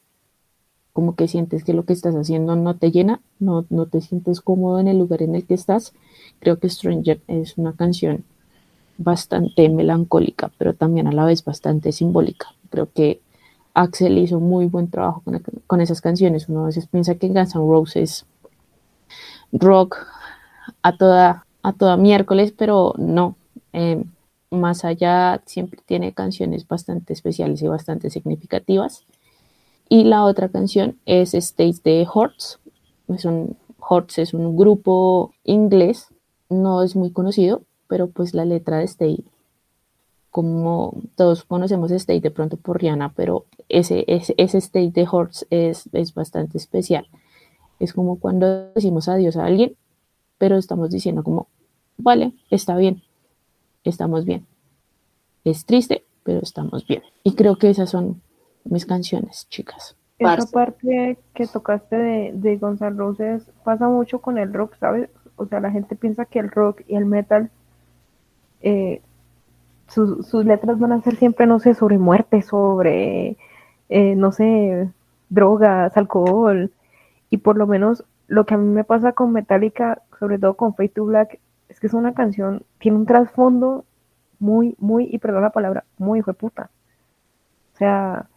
como que sientes que lo que estás haciendo no te llena, no, no te sientes cómodo en el lugar en el que estás. Creo que Stranger es una canción bastante melancólica, pero también a la vez bastante simbólica. Creo que Axel hizo muy buen trabajo con, con esas canciones. Uno a veces piensa que Guns N' Roses rock a toda a toda miércoles, pero no. Eh, más allá siempre tiene canciones bastante especiales y bastante significativas. Y la otra canción es States de Horts. Es un, es un grupo inglés, no es muy conocido, pero pues la letra de Stay, como todos conocemos Stay de pronto por Rihanna, pero ese, ese, ese State de Horts es, es bastante especial. Es como cuando decimos adiós a alguien, pero estamos diciendo como, vale, está bien, estamos bien. Es triste, pero estamos bien. Y creo que esas son mis canciones, chicas. Esa parte que tocaste de, de Gonzalo Roses pasa mucho con el rock, ¿sabes? O sea, la gente piensa que el rock y el metal, eh, sus, letras van a ser siempre, no sé, sobre muerte, sobre, eh, no sé, drogas, alcohol. Y por lo menos lo que a mí me pasa con Metallica, sobre todo con Fade to Black, es que es una canción, tiene un trasfondo muy, muy, y perdón la palabra, muy hijo de puta. O sea,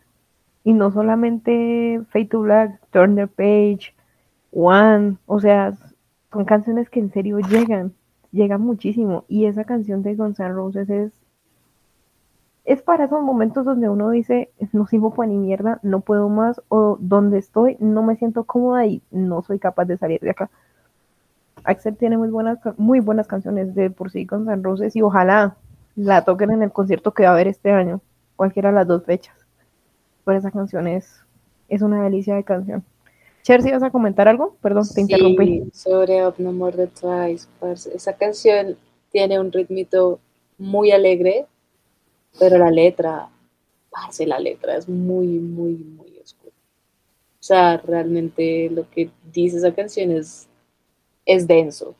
y no solamente Fade to Black, Turner Page, One, o sea, son canciones que en serio llegan, llegan muchísimo. Y esa canción de Guns N' Roses es, es para esos momentos donde uno dice, no sirvo para ni mierda, no puedo más, o donde estoy, no me siento cómoda y no soy capaz de salir de acá. Axel tiene muy buenas, muy buenas canciones de por sí Guns N' Roses y ojalá la toquen en el concierto que va a haber este año, cualquiera de las dos fechas. Pero esa canción es, es una delicia de canción. Cher, ¿sí vas a comentar algo? Perdón, te interrumpí. sobre Up No More The Twice. Esa canción tiene un ritmito muy alegre, pero la letra, parce, la letra es muy, muy, muy oscura. O sea, realmente lo que dice esa canción es, es denso,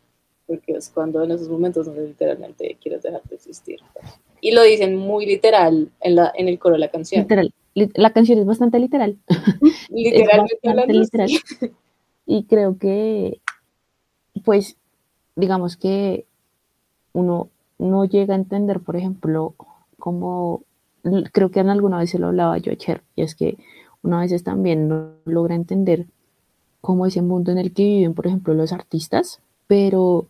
porque es cuando en esos momentos donde literalmente quieres dejar de existir. Y lo dicen muy literal en, la, en el coro de la canción. Literal la canción es bastante literal. Literalmente literal. Y creo que, pues, digamos que uno no llega a entender, por ejemplo, como creo que en alguna vez se lo hablaba yo ayer, y es que una veces también no logra entender cómo ese mundo en el que viven, por ejemplo, los artistas, pero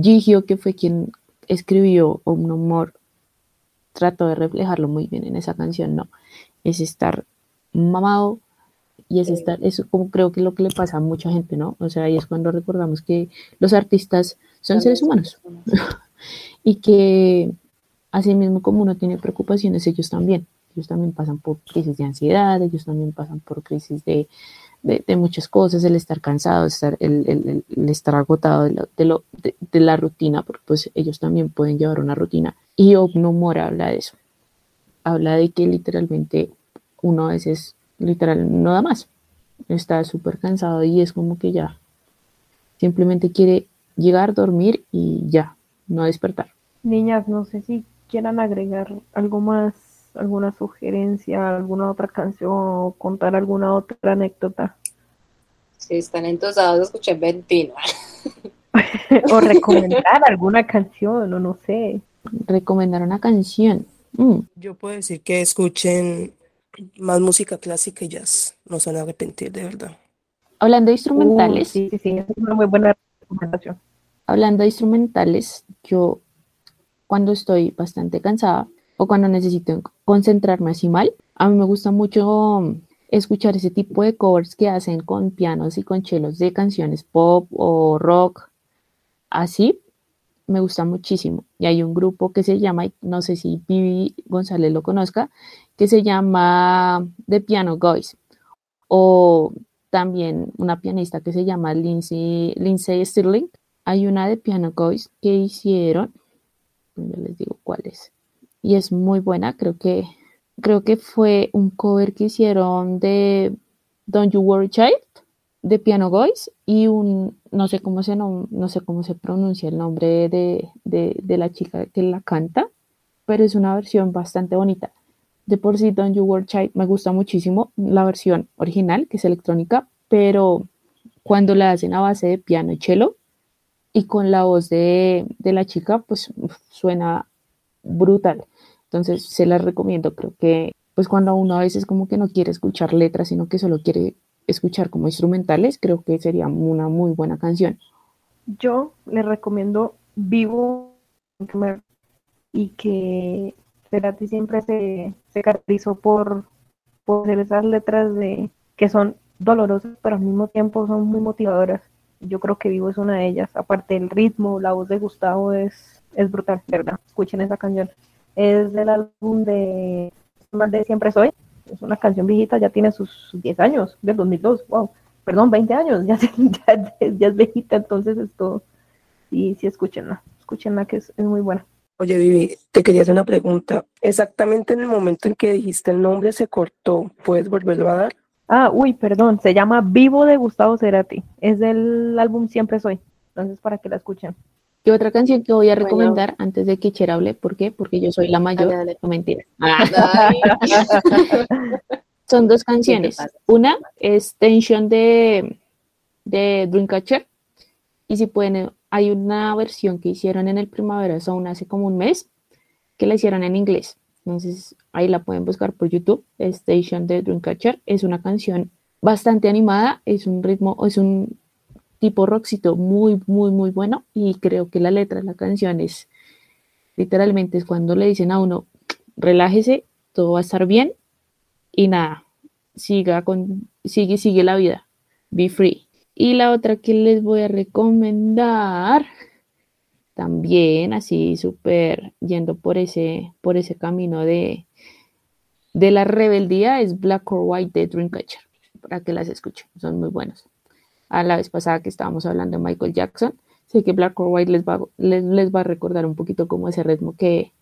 Gigio, que fue quien escribió Un Humor, trató de reflejarlo muy bien en esa canción, ¿no? es estar mamado y es estar, eso como creo que es lo que le pasa a mucha gente, ¿no? O sea, ahí es cuando recordamos que los artistas son seres humanos y que así mismo como uno tiene preocupaciones, ellos también, ellos también pasan por crisis de ansiedad, ellos también pasan por crisis de, de, muchas cosas, el estar cansado, estar, el, el, estar agotado de, lo, de, la rutina, porque pues ellos también pueden llevar una rutina. Y no Mora habla de eso, habla de que literalmente uno a veces literal no da más. Está súper cansado y es como que ya simplemente quiere llegar, dormir y ya, no despertar. Niñas, no sé si quieran agregar algo más, alguna sugerencia, alguna otra canción o contar alguna otra anécdota. Si están entusiasmados, escuchen Ventina. o recomendar alguna canción, o no sé. Recomendar una canción. Mm. Yo puedo decir que escuchen más música clásica y jazz. No se van a arrepentir, de verdad. Hablando de instrumentales. sí, sí, sí, es una muy buena recomendación. Hablando de instrumentales, yo cuando estoy bastante cansada o cuando necesito concentrarme así mal, a mí me gusta mucho escuchar ese tipo de covers que hacen con pianos y con chelos de canciones pop o rock, así, me gusta muchísimo. Y hay un grupo que se llama, no sé si Vivi González lo conozca, que se llama The Piano Guys. O también una pianista que se llama Lindsay, Lindsay Stirling. Hay una de Piano Guys que hicieron, yo les digo cuál es. Y es muy buena, creo que, creo que fue un cover que hicieron de Don't You Worry Child de Piano Boys y un, no sé cómo se, no, no sé cómo se pronuncia el nombre de, de, la chica que la canta, pero es una versión bastante bonita. De por sí, Don't You Worry Child me gusta muchísimo la versión original, que es electrónica, pero cuando la hacen a base de piano y cello y con la voz de, de la chica, pues suena brutal. Entonces se las recomiendo, creo que pues cuando uno a veces como que no quiere escuchar letras, sino que solo quiere escuchar como instrumentales, creo que sería una muy buena canción. Yo le recomiendo Vivo y que Cerati siempre se, se caracterizó por, por esas letras de que son dolorosas, pero al mismo tiempo son muy motivadoras. Yo creo que Vivo es una de ellas. Aparte el ritmo, la voz de Gustavo es, es brutal, ¿verdad? Escuchen esa canción. Es del álbum de, de Siempre Soy, es una canción viejita, ya tiene sus 10 años, del 2002, wow, perdón, 20 años, ya, ya, es viejita, entonces esto, sí, sí, escúchenla, escúchenla que es, es muy buena. Oye, Vivi, te quería hacer una pregunta. Exactamente en el momento en que dijiste el nombre se cortó, ¿puedes volverlo a dar? Ah, uy, perdón, se llama Vivo de Gustavo Cerati. Es del álbum Siempre Soy. Entonces, para que la escuchen. Y otra canción que voy a recomendar antes de que Cher hable, ¿por qué? Porque yo soy la mayor. Dale, No mentira. Son dos canciones. Una es Tension de, de Dreamcatcher. Y si pueden, hay una versión que hicieron en el Primavera Sound hace como un mes, que la hicieron en inglés. Entonces ahí la pueden buscar por YouTube. Station de Dreamcatcher. Es una canción bastante animada, es un ritmo, es un tipo rockcito muy, muy, muy bueno y creo que la letra de la canción es literalmente es cuando le dicen a uno, relájese, todo va a estar bien y nada, siga con, sigue, sigue la vida, be free. Y la otra que les voy a recomendar, también así súper yendo por ese, por ese camino de, de la rebeldía, es Black or White de Dreamcatcher, para que las escuchen, son muy buenos. A la vez pasada que estábamos hablando de Michael Jackson, sé que Black or White les va, les, les va a recordar un poquito como ese ritmo que,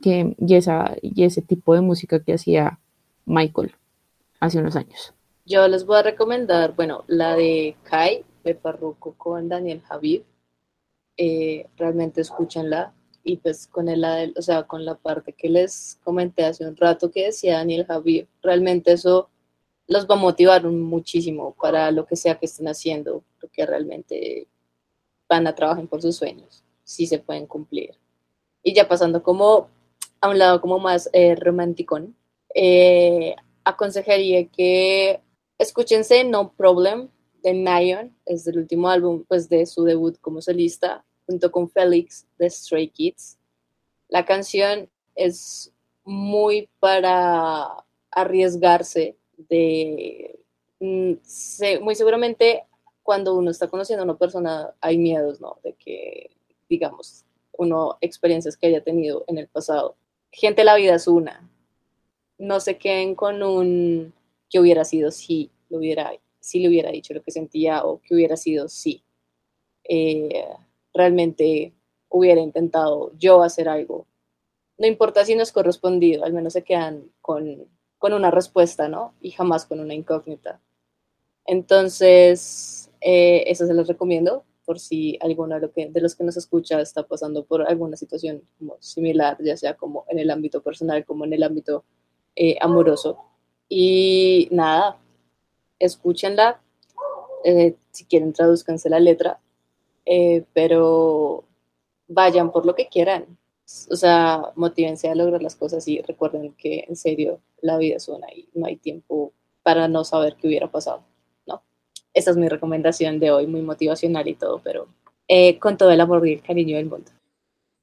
que y, esa, y ese tipo de música que hacía Michael hace unos años. Yo les voy a recomendar, bueno, la de Kai, de Parruco con Daniel Javid. Eh, realmente escúchenla. Y pues con el, o sea, con la parte que les comenté hace un rato que decía Daniel Javid, realmente eso los va a motivar muchísimo para lo que sea que estén haciendo, porque realmente van a trabajar por sus sueños, si se pueden cumplir. Y ya pasando como a un lado como más eh, romántico, eh, aconsejaría que escúchense No Problem de Nyon, es el último álbum pues, de su debut como solista, junto con Felix de Stray Kids. La canción es muy para arriesgarse de... Mm, muy seguramente cuando uno está conociendo a una persona hay miedos, ¿no? De que, digamos, uno experiencias que haya tenido en el pasado. Gente, la vida es una. No se queden con un que hubiera sido si lo hubiera, si le hubiera dicho lo que sentía o que hubiera sido si eh, realmente hubiera intentado yo hacer algo. No importa si no es correspondido, al menos se quedan con, con una respuesta, ¿no? Y jamás con una incógnita. Entonces, eh, eso se los recomiendo por si alguno de, que, de los que nos escucha está pasando por alguna situación similar, ya sea como en el ámbito personal como en el ámbito eh, amoroso. Y nada, escúchenla, eh, si quieren traduzcanse la letra, eh, pero vayan por lo que quieran. O sea, motívense a lograr las cosas y recuerden que en serio la vida es una y no hay tiempo para no saber qué hubiera pasado, ¿no? Esa es mi recomendación de hoy, muy motivacional y todo, pero eh, con todo el amor y el cariño del mundo.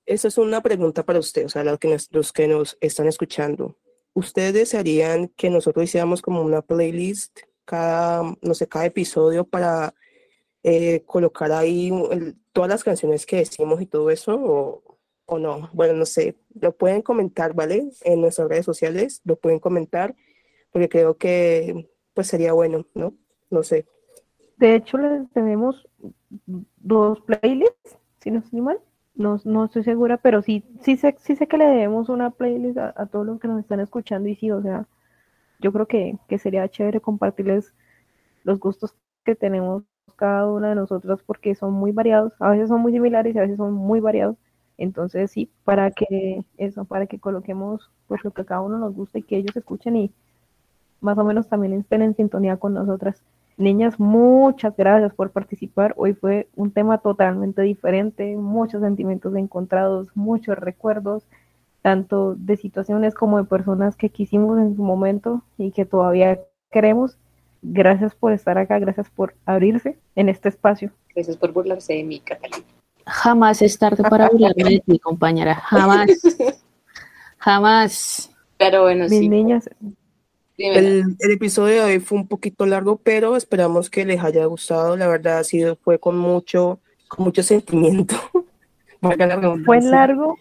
Esa es una pregunta para usted, o sea, los que nos, los que nos están escuchando. ¿Ustedes desearían que nosotros hiciéramos como una playlist cada, no sé, cada episodio para eh, colocar ahí todas las canciones que decimos y todo eso o, o, no. Bueno, no sé, lo pueden comentar, ¿vale? En nuestras redes sociales, lo pueden comentar porque creo que pues sería bueno, ¿no? No sé. De hecho, les tenemos dos playlists, si no estoy mal. No, no estoy segura, pero sí, sí sé, sí sé que le debemos una playlist a, a todos los que nos están escuchando y sí, o sea, yo creo que, sería chévere compartirles los gustos que tenemos cada una de nosotras porque son muy variados, a veces son muy similares y a veces son muy variados. Entonces sí, para que eso, para que coloquemos pues lo que cada uno nos gusta y que ellos escuchen y más o menos también estén en sintonía con nosotras. Niñas, muchas gracias por participar. Hoy fue un tema totalmente diferente, muchos sentimientos encontrados, muchos recuerdos tanto de situaciones como de personas que quisimos en su momento y que todavía queremos. Gracias por estar acá, gracias por abrirse en este espacio. Gracias por burlarse de mí, Catalina. Jamás es tarde para burlarme de ti, compañera. Jamás. Jamás. Pero bueno, Mis niñas. El, el, episodio de hoy fue un poquito largo, pero esperamos que les haya gustado. La verdad, ha sido, fue con mucho, con mucho sentimiento. fue largo,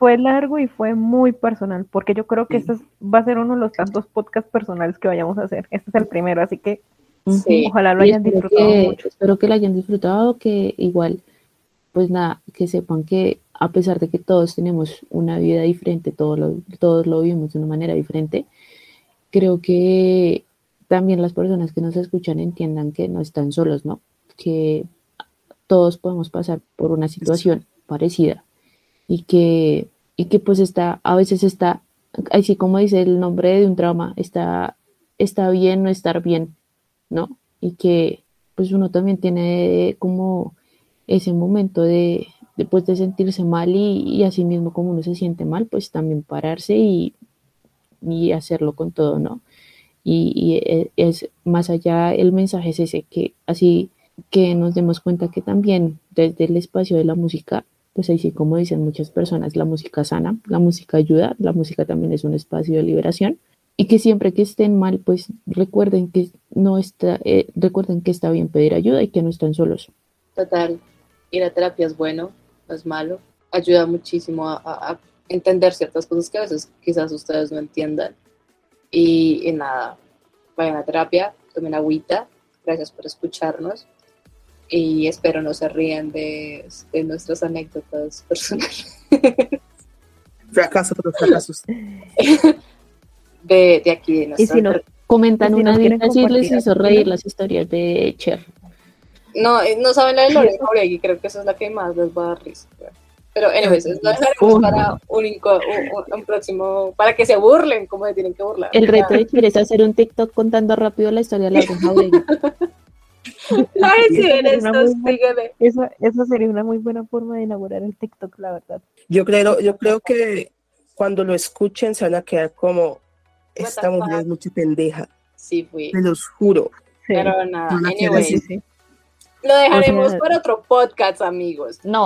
fue largo y fue muy personal, porque yo creo que este va a ser uno de los tantos podcasts personales que vayamos a hacer. Este es el primero, así que ojalá lo hayan disfrutado mucho. Espero que lo hayan disfrutado, que igual, pues nada, que sepan que a pesar de que todos tenemos una vida diferente, todos lo, todos lo vivimos de una manera diferente, creo que también las personas que nos escuchan entiendan que no están solos, ¿no? Que todos podemos pasar por una situación parecida y que, y que pues está, a veces está, así como dice el nombre de un trauma, está, está bien no estar bien, ¿no? Y que pues uno también tiene como ese momento de, después de sentirse mal y, y así mismo como uno se siente mal, pues también pararse y, y hacerlo con todo, ¿no? Y, y e- es más allá, el mensaje es ese, que así que nos demos cuenta que también desde el espacio de la música, pues así como dicen muchas personas, la música sana, la música ayuda, la música también es un espacio de liberación y que siempre que estén mal, pues recuerden que no está, eh, recuerden que está bien pedir ayuda y que no están solos. Total, ir a terapia es bueno, no es malo. Ayuda muchísimo a entender ciertas cosas que a veces quizás ustedes no entiendan. Y, y nada, vayan a terapia, tomen agüita. Gracias por escucharnos. Y espero no se rían de, de nuestras anécdotas personales. Fracaso, pero fracasos. De, de aquí, de Y si no, Comentan Y si una si les hizo reír las historias de Cher. No, eh, no saben la de Lorena Jauregui, creo que esa es la que más les va a dar risa. Pero, anyways, lo dejaremos para un, un- un- próximo, para que se burlen, como se tienen que burlar. El reto de Cher es hacer un TikTok contando rápido la historia de la Jauregui. Ay, sí, estos, buena- eso, eso sería una muy buena forma de inaugurar el TikTok, la verdad. Yo creo, yo creo que cuando lo escuchen se van a quedar como, esta mujer es mucho pendeja, Sí, fui. te los juro. Sí. Pero nada, No anyways, Sí, sí. lo dejaremos O sea- para otro podcast, amigos. No,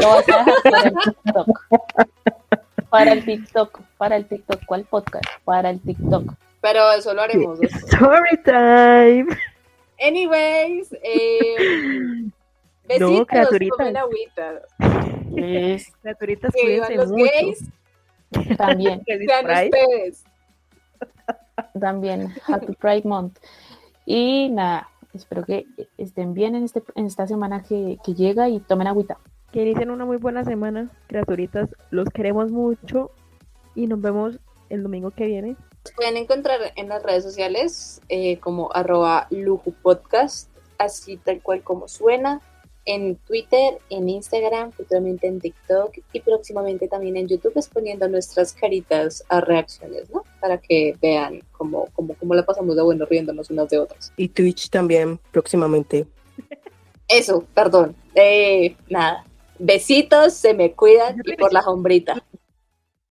lo vas a dejar para el TikTok. Para el TikTok, para el TikTok. ¿Cuál podcast? Para el TikTok. Pero eso lo haremos. Story time. Anyways, eh, besitos, criaturitas. tomen agüita. Es Criaturitas, cuídense los mucho. gays, también, sean ustedes. también Happy Pride Month. Y nada, espero que estén bien en, este, en esta semana que, que llega y tomen agüita. Que inicien una muy buena semana, criaturitas. Los queremos mucho y nos vemos el domingo que viene. Pueden encontrar en las redes sociales eh, como arroba lujo podcast, así tal cual como suena, en Twitter, en Instagram, futuramente en TikTok y próximamente también en YouTube exponiendo nuestras caritas a reacciones, ¿no? Para que vean cómo, cómo, cómo la pasamos de bueno riéndonos unas de otras. Y Twitch también próximamente. Eso, perdón. Eh, nada. Besitos, se me cuidan y por la hombrita.